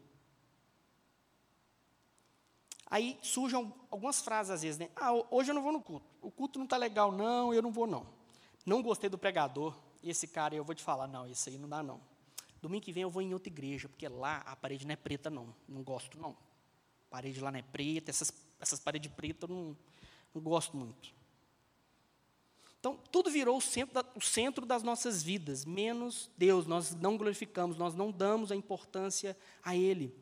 Aí surgem algumas frases às vezes, né? Ah, hoje eu não vou no culto. O culto não está legal, não, eu não vou, não. Não gostei do pregador. Esse cara, eu vou te falar, não, esse aí não dá, não. Domingo que vem eu vou em outra igreja, porque lá a parede não é preta, não. Não gosto, não. A parede lá não é preta, essas, essas paredes pretas eu não, não gosto muito. Então, tudo virou o centro, da, o centro das nossas vidas, menos Deus. Nós não glorificamos, nós não damos a importância a Ele.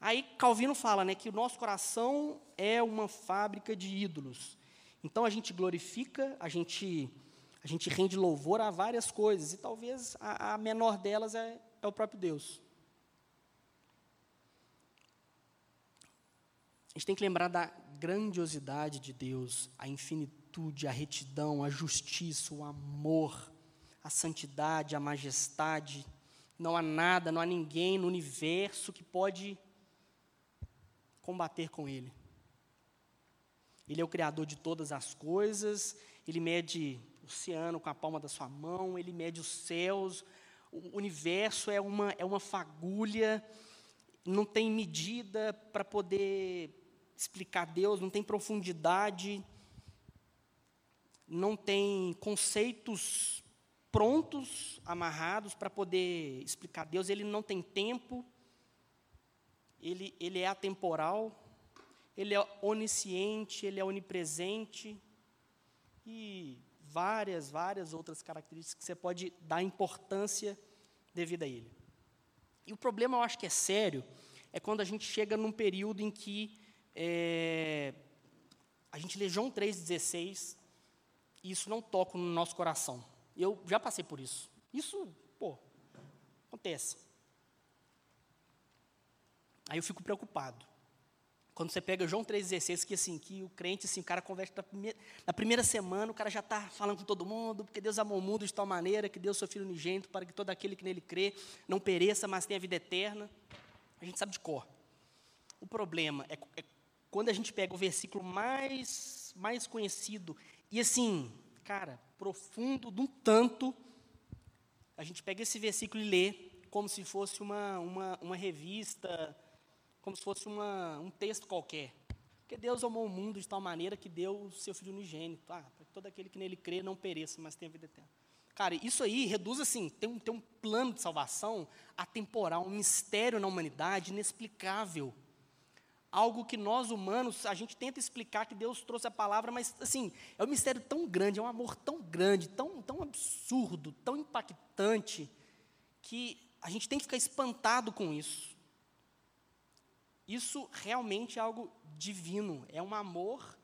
Aí Calvino fala né, que o nosso coração é uma fábrica de ídolos. Então a gente glorifica, a gente, a gente rende louvor a várias coisas, e talvez a, a menor delas é, é o próprio Deus. A gente tem que lembrar da grandiosidade de Deus, a infinitude virtude, a retidão, a justiça, o amor, a santidade, a majestade. Não há nada, não há ninguém no universo que pode combater com Ele. Ele é o Criador de todas as coisas, Ele mede o oceano com a palma da sua mão, Ele mede os céus, o universo é uma, é uma fagulha, não tem medida para poder explicar Deus, não tem profundidade, não tem conceitos prontos, amarrados para poder explicar. Deus, ele não tem tempo, ele, ele é atemporal, ele é onisciente, ele é onipresente. E várias, várias outras características que você pode dar importância devido a ele. E o problema, eu acho que é sério, é quando a gente chega num período em que é, a gente lê João 3,16 e isso não toca no nosso coração. Eu já passei por isso. Isso, pô, acontece. Aí eu fico preocupado. Quando você pega João 3,16, que assim, que o crente, assim, o cara converte na primeira, na primeira semana, o cara já está falando com todo mundo, porque Deus amou o mundo de tal maneira que Deus seu Filho unigênito para que todo aquele que nele crê não pereça, mas tenha vida eterna. A gente sabe de cor. O problema é, é quando a gente pega o versículo mais, mais conhecido, e assim, cara, profundo de um tanto, a gente pega esse versículo e lê como se fosse uma, uma, uma revista, como se fosse uma, um texto qualquer. Porque Deus amou o mundo de tal maneira que deu o seu Filho unigênito, ah, para todo aquele que nele crê não pereça, mas tenha vida eterna. Cara, isso aí reduz assim, tem um, tem um plano de salvação atemporal, um mistério na humanidade inexplicável. Algo que nós humanos, a gente tenta explicar que Deus trouxe a palavra, mas assim, é um mistério tão grande, é um amor tão grande, tão, tão absurdo, tão impactante, que a gente tem que ficar espantado com isso. Isso realmente é algo divino, é um amor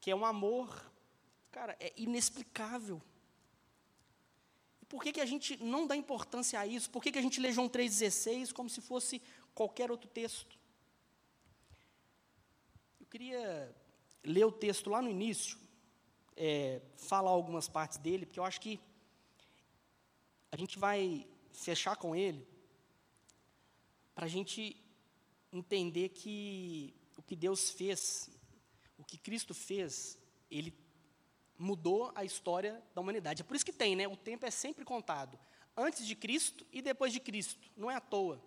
que é um amor, cara, é inexplicável. Por que, que a gente não dá importância a isso? Por que, que a gente lê João 3,16 como se fosse qualquer outro texto? Queria ler o texto lá no início, é, falar algumas partes dele, porque eu acho que a gente vai fechar com ele para a gente entender que o que Deus fez, o que Cristo fez, ele mudou a história da humanidade. É por isso que tem, né? O tempo é sempre contado. Antes de Cristo e depois de Cristo. Não é à toa.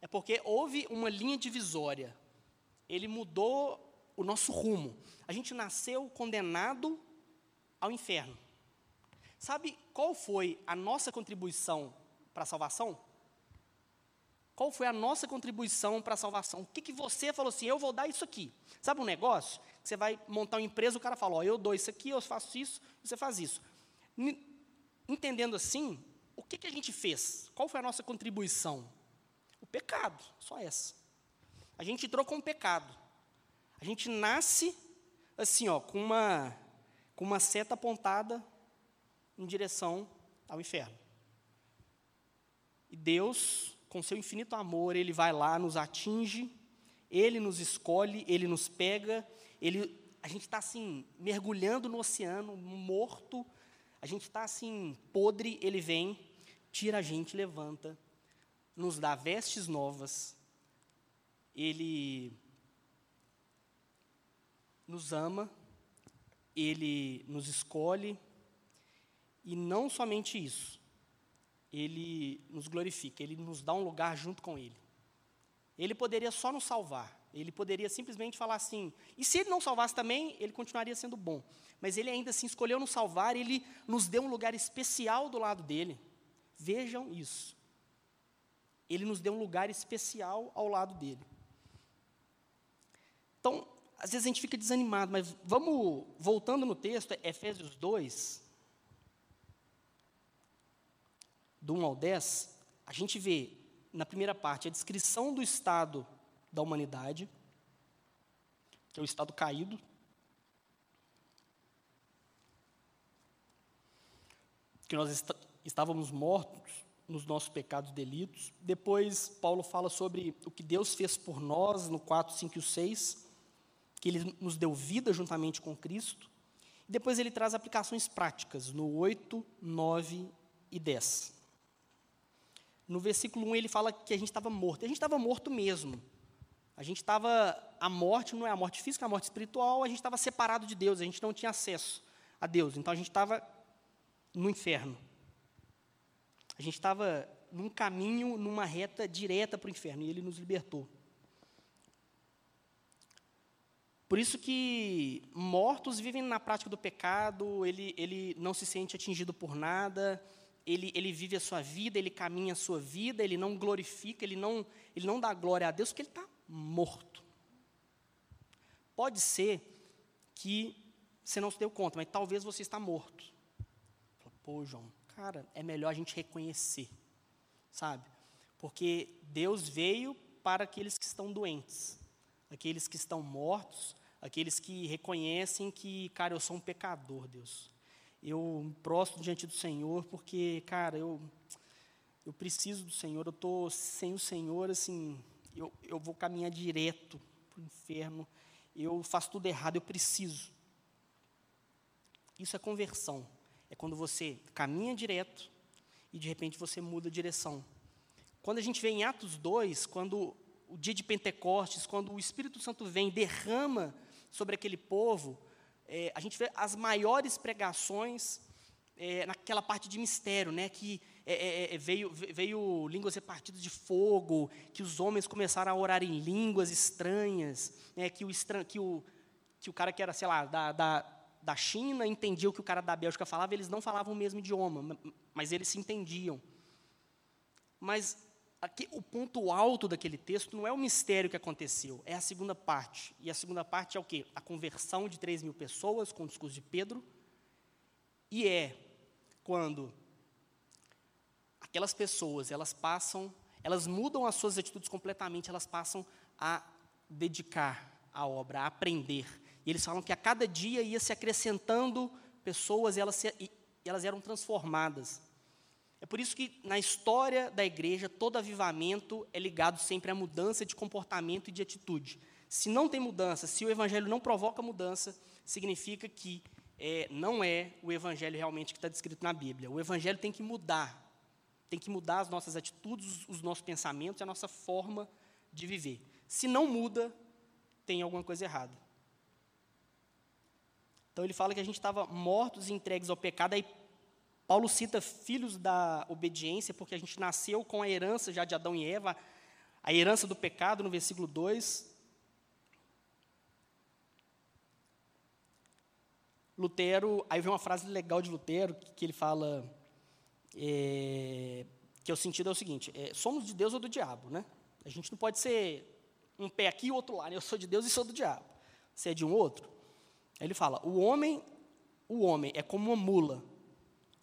É porque houve uma linha divisória. Ele mudou o nosso rumo. A gente nasceu condenado ao inferno. Sabe qual foi a nossa contribuição para a salvação? Qual foi a nossa contribuição para a salvação? O que, que você falou assim, eu vou dar isso aqui. Sabe um negócio? Você vai montar uma empresa, o cara fala, ó, eu dou isso aqui, eu faço isso, você faz isso. Entendendo assim, o que, que a gente fez? Qual foi a nossa contribuição? O pecado, só essa. A gente entrou com o pecado. A gente nasce assim, ó, com uma, com uma seta apontada em direção ao inferno. E Deus, com seu infinito amor, Ele vai lá, nos atinge, Ele nos escolhe, Ele nos pega, Ele, a gente está assim, mergulhando no oceano, morto, a gente está assim, podre, Ele vem, tira a gente, levanta, nos dá vestes novas, Ele nos ama, Ele nos escolhe, e não somente isso, Ele nos glorifica, Ele nos dá um lugar junto com Ele. Ele poderia só nos salvar, ele poderia simplesmente falar assim, e se ele não salvasse também, ele continuaria sendo bom. Mas ele ainda assim escolheu nos salvar, ele nos deu um lugar especial do lado dele. Vejam isso. Ele nos deu um lugar especial ao lado dele. Então, às vezes a gente fica desanimado, mas vamos, voltando no texto, Efésios 2, do 1 ao 10, a gente vê, na primeira parte, a descrição do estado da humanidade, que é o estado caído. Que nós est estávamos mortos nos nossos pecados e delitos. Depois, Paulo fala sobre o que Deus fez por nós, no 4, 5 e 6 que ele nos deu vida juntamente com Cristo. E depois ele traz aplicações práticas no 8, 9 e 10. No versículo 1 ele fala que a gente estava morto. E a gente estava morto mesmo. A gente estava. A morte não é a morte física, é a morte espiritual. A gente estava separado de Deus, a gente não tinha acesso a Deus. Então a gente estava no inferno. A gente estava num caminho, numa reta direta para o inferno, e Ele nos libertou. Por isso que mortos vivem na prática do pecado, ele, ele não se sente atingido por nada, ele, ele vive a sua vida, ele caminha a sua vida, ele não glorifica, ele não, ele não dá glória a Deus, porque ele está morto. Pode ser que você não se deu conta, mas talvez você está morto. Pô, João, cara, é melhor a gente reconhecer, sabe? Porque Deus veio para aqueles que estão doentes, aqueles que estão mortos, aqueles que reconhecem que, cara, eu sou um pecador, Deus. Eu me prostro diante do Senhor porque, cara, eu, eu preciso do Senhor, eu estou sem o Senhor, assim, eu, eu vou caminhar direto para o inferno, eu faço tudo errado, eu preciso. Isso é conversão. É quando você caminha direto e de repente você muda a direção. Quando a gente vê em Atos 2, quando o dia de Pentecostes, quando o Espírito Santo vem, derrama sobre aquele povo, é, a gente vê as maiores pregações é, naquela parte de mistério, né, que é, é, é veio, veio línguas repartidas de fogo, que os homens começaram a orar em línguas estranhas, né, que, o estran, que, o, que o cara que era, sei lá, da, da, da China entendia o que o cara da Bélgica falava, eles não falavam o mesmo idioma, mas eles se entendiam. Mas aqui, o ponto alto daquele texto não é o mistério que aconteceu, é a segunda parte. E a segunda parte é o quê? A conversão de 3 mil pessoas com o discurso de Pedro. E é quando aquelas pessoas, elas passam, elas mudam as suas atitudes completamente, elas passam a dedicar a obra, a aprender. E eles falam que a cada dia ia se acrescentando pessoas e elas, se, e elas eram transformadas. É por isso que na história da igreja, todo avivamento é ligado sempre à mudança de comportamento e de atitude. Se não tem mudança, se o evangelho não provoca mudança, significa que é, não é o evangelho realmente que está descrito na Bíblia. O evangelho tem que mudar. Tem que mudar as nossas atitudes, os nossos pensamentos e a nossa forma de viver. Se não muda, tem alguma coisa errada. Então ele fala que a gente estava mortos e entregues ao pecado, aí Paulo cita filhos da obediência, porque a gente nasceu com a herança já de Adão e Eva, a herança do pecado, no versículo 2. Lutero, aí vem uma frase legal de Lutero, que, ele fala, é, que é o sentido é o seguinte, é, somos de Deus ou do diabo, né? A gente não pode ser um pé aqui e outro lá, né? eu sou de Deus e sou do diabo. Você é de um outro? Aí ele fala, o homem, o homem é como uma mula,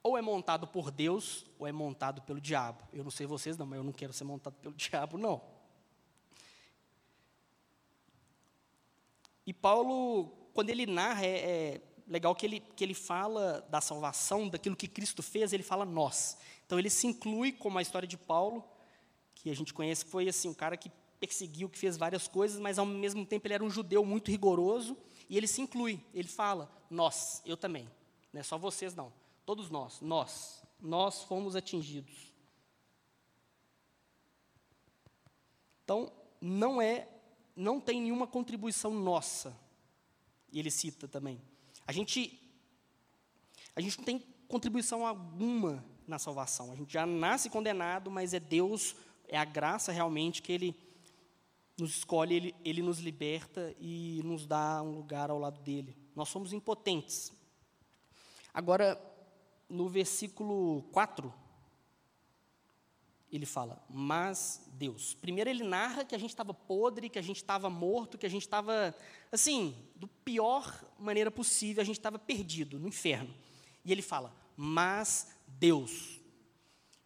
ou é montado por Deus, ou é montado pelo diabo. Eu não sei vocês, não, mas eu não quero ser montado pelo diabo, não. E Paulo, quando ele narra, é, é, legal que ele, que ele fala da salvação, daquilo que Cristo fez, ele fala nós. Então ele se inclui, como a história de Paulo, que a gente conhece, foi assim, um cara que perseguiu, que fez várias coisas, mas ao mesmo tempo ele era um judeu muito rigoroso, e ele se inclui, ele fala, nós, eu também, não é só vocês não. Todos nós, nós, nós fomos atingidos. Então, não é, não tem nenhuma contribuição nossa. E ele cita também. A gente, a gente não tem contribuição alguma na salvação. A gente já nasce condenado, mas é Deus, é a graça realmente que Ele nos escolhe, Ele, Ele nos liberta e nos dá um lugar ao lado dele. Nós somos impotentes. Agora, no versículo 4, ele fala, mas Deus. Primeiro ele narra que a gente estava podre, que a gente estava morto, que a gente estava, assim, do pior maneira possível, a gente estava perdido no inferno. E ele fala, mas Deus.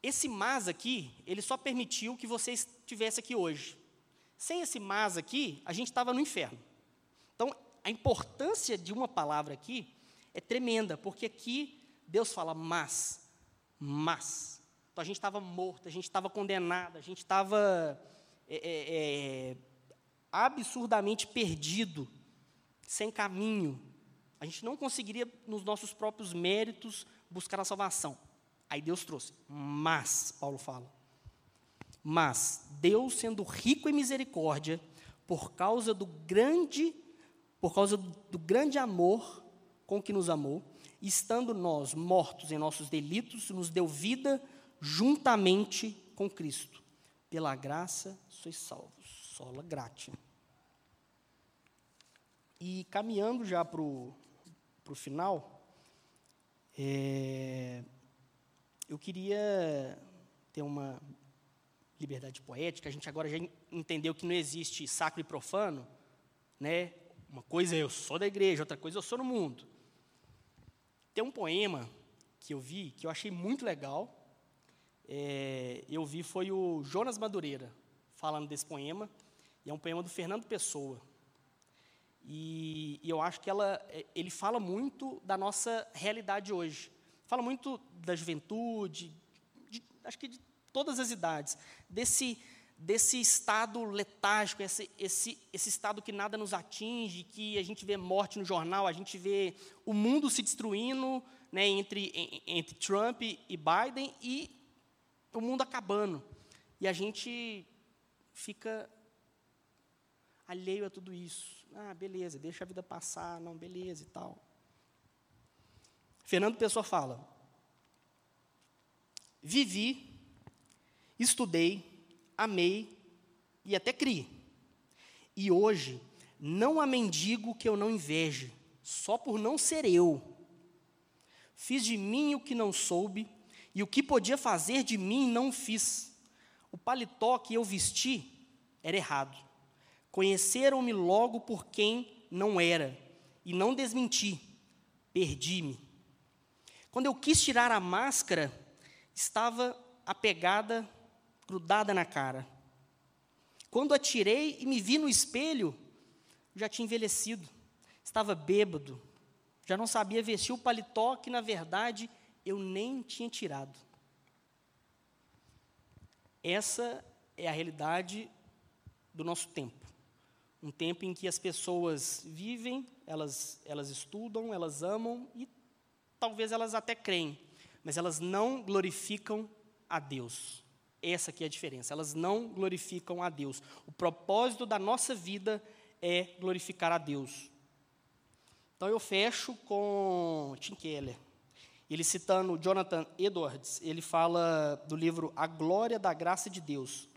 Esse mas aqui, ele só permitiu que você estivesse aqui hoje. Sem esse mas aqui, a gente estava no inferno. Então, a importância de uma palavra aqui é tremenda, porque aqui Deus fala, mas, mas. Então a gente estava morto, a gente estava condenado, a gente estava é, é, é, absurdamente perdido, sem caminho. A gente não conseguiria, nos nossos próprios méritos, buscar a salvação. Aí Deus trouxe. Mas, Paulo fala. Mas Deus, sendo rico em misericórdia, por causa do grande, por causa do grande amor com que nos amou, estando nós mortos em nossos delitos, nos deu vida juntamente com Cristo. Pela graça sois salvos. Sola gratia. E caminhando já para o final, é, eu queria ter uma liberdade poética. A gente agora já entendeu que não existe sacro e profano, né? Uma coisa é eu sou da igreja, outra coisa eu sou no mundo. Tem um poema que eu vi que eu achei muito legal. É, eu vi foi o Jonas Madureira falando desse poema. E é um poema do Fernando Pessoa. E, e eu acho que ela, é, ele fala muito da nossa realidade hoje. Fala muito da juventude, de, acho que de todas as idades, desse desse estado letárgico, esse, esse, esse estado que nada nos atinge, que a gente vê morte no jornal, a gente vê o mundo se destruindo né, entre, entre Trump e Biden e o mundo acabando. E a gente fica alheio a tudo isso. Ah, beleza, deixa a vida passar, não, beleza e tal. Fernando Pessoa fala: Vivi, estudei, amei e até criei. E hoje, não há mendigo que eu não inveje, só por não ser eu. Fiz de mim o que não soube, e o que podia fazer de mim não fiz. O paletó que eu vesti era errado. Conheceram-me logo por quem não era, e não desmenti, perdi-me. Quando eu quis tirar a máscara, estava apegada grudada na cara. Quando atirei e me vi no espelho, já tinha envelhecido, estava bêbado, já não sabia vestir o paletó que, na verdade, eu nem tinha tirado. Essa é a realidade do nosso tempo. Um tempo em que as pessoas vivem, elas, elas estudam, elas amam e talvez elas até creem, mas elas não glorificam a Deus. Essa aqui é a diferença. Elas não glorificam a Deus. O propósito da nossa vida é glorificar a Deus. Então eu fecho com Tim Keller. Ele citando Jonathan Edwards, ele fala do livro A Glória da Graça de Deus.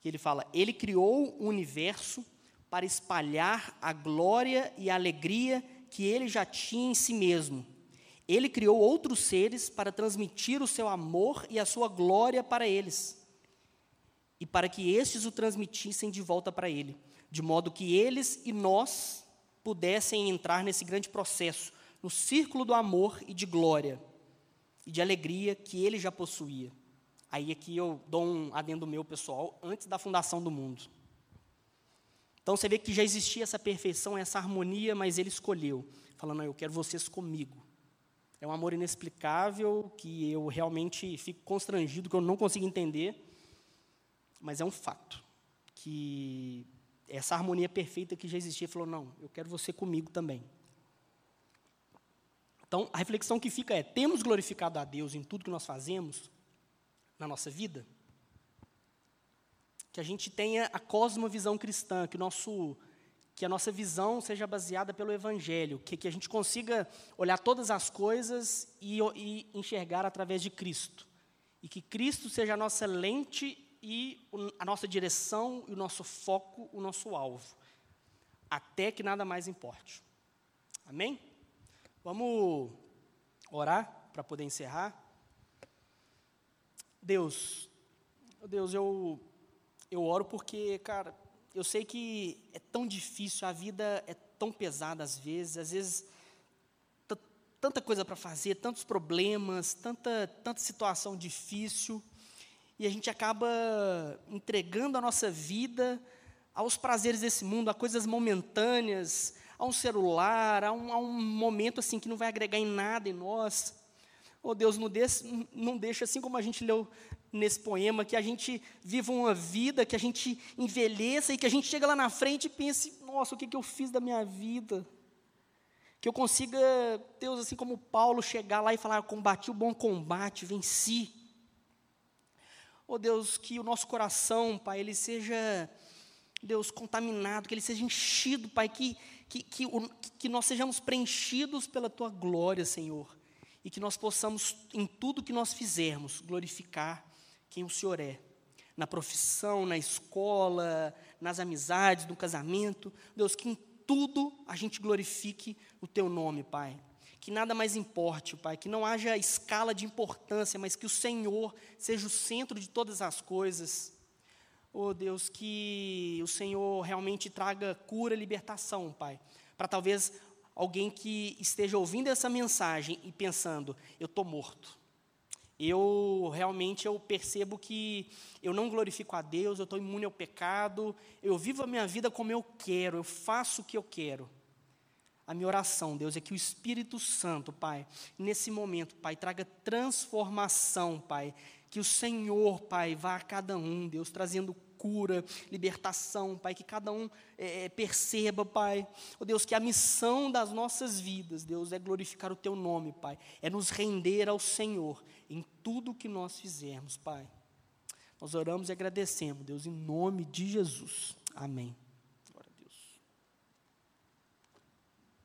Que ele fala: Ele criou o universo para espalhar a glória e a alegria que ele já tinha em si mesmo ele criou outros seres para transmitir o seu amor e a sua glória para eles, e para que estes o transmitissem de volta para ele, de modo que eles e nós pudessem entrar nesse grande processo, no círculo do amor e de glória e de alegria que ele já possuía. Aí aqui eu dou um adendo meu pessoal, antes da fundação do mundo. Então você vê que já existia essa perfeição, essa harmonia, mas ele escolheu, falando: Eu quero vocês comigo. É um amor inexplicável que eu realmente fico constrangido, que eu não consigo entender, mas é um fato que essa harmonia perfeita que já existia falou: não, eu quero você comigo também. Então, a reflexão que fica é: temos glorificado a Deus em tudo que nós fazemos na nossa vida? Que a gente tenha a cosmovisão cristã, que o nosso que a nossa visão seja baseada pelo Evangelho, que, que a gente consiga olhar todas as coisas e, e enxergar através de Cristo. E que Cristo seja a nossa lente e a nossa direção, e o nosso foco, o nosso alvo. Até que nada mais importe. Amém? Vamos orar para poder encerrar? Deus, Deus, eu, eu oro porque, cara, eu sei que é tão difícil, a vida é tão pesada às vezes, às vezes tanta coisa para fazer, tantos problemas, tanta, tanta situação difícil, e a gente acaba entregando a nossa vida aos prazeres desse mundo, a coisas momentâneas, a um celular, a um, a um momento assim que não vai agregar em nada em nós. Oh Deus, não deixa, não deixa, assim como a gente leu nesse poema, que a gente viva uma vida, que a gente envelheça e que a gente chega lá na frente e pense: nossa, o que, que eu fiz da minha vida? Que eu consiga, Deus, assim como Paulo, chegar lá e falar: combati o bom combate, venci. Oh Deus, que o nosso coração, Pai, ele seja, Deus, contaminado, que ele seja enchido, Pai, que, que, que, que nós sejamos preenchidos pela Tua glória, Senhor, e que nós possamos, em tudo que nós fizermos, glorificar quem o Senhor é, na profissão, na escola, nas amizades, no casamento. Deus, que em tudo a gente glorifique o Teu nome, Pai. Que nada mais importe, Pai, que não haja escala de importância, mas que o Senhor seja o centro de todas as coisas. Oh Deus, que o Senhor realmente traga cura e libertação, Pai. Para talvez alguém que esteja ouvindo essa mensagem e pensando, eu estou morto. Eu realmente eu percebo que eu não glorifico a Deus, eu estou imune ao pecado, eu vivo a minha vida como eu quero, eu faço o que eu quero. A minha oração, Deus, é que o Espírito Santo, Pai, nesse momento, Pai, traga transformação, Pai. Que o Senhor, Pai, vá a cada um, Deus, trazendo cura, libertação, Pai, que cada um é, é, perceba, Pai, oh Deus, que a missão das nossas vidas, Deus, é glorificar o Teu nome, Pai, é nos render ao Senhor em tudo que nós fizermos, Pai. Nós oramos e agradecemos, Deus, em nome de Jesus. Amém.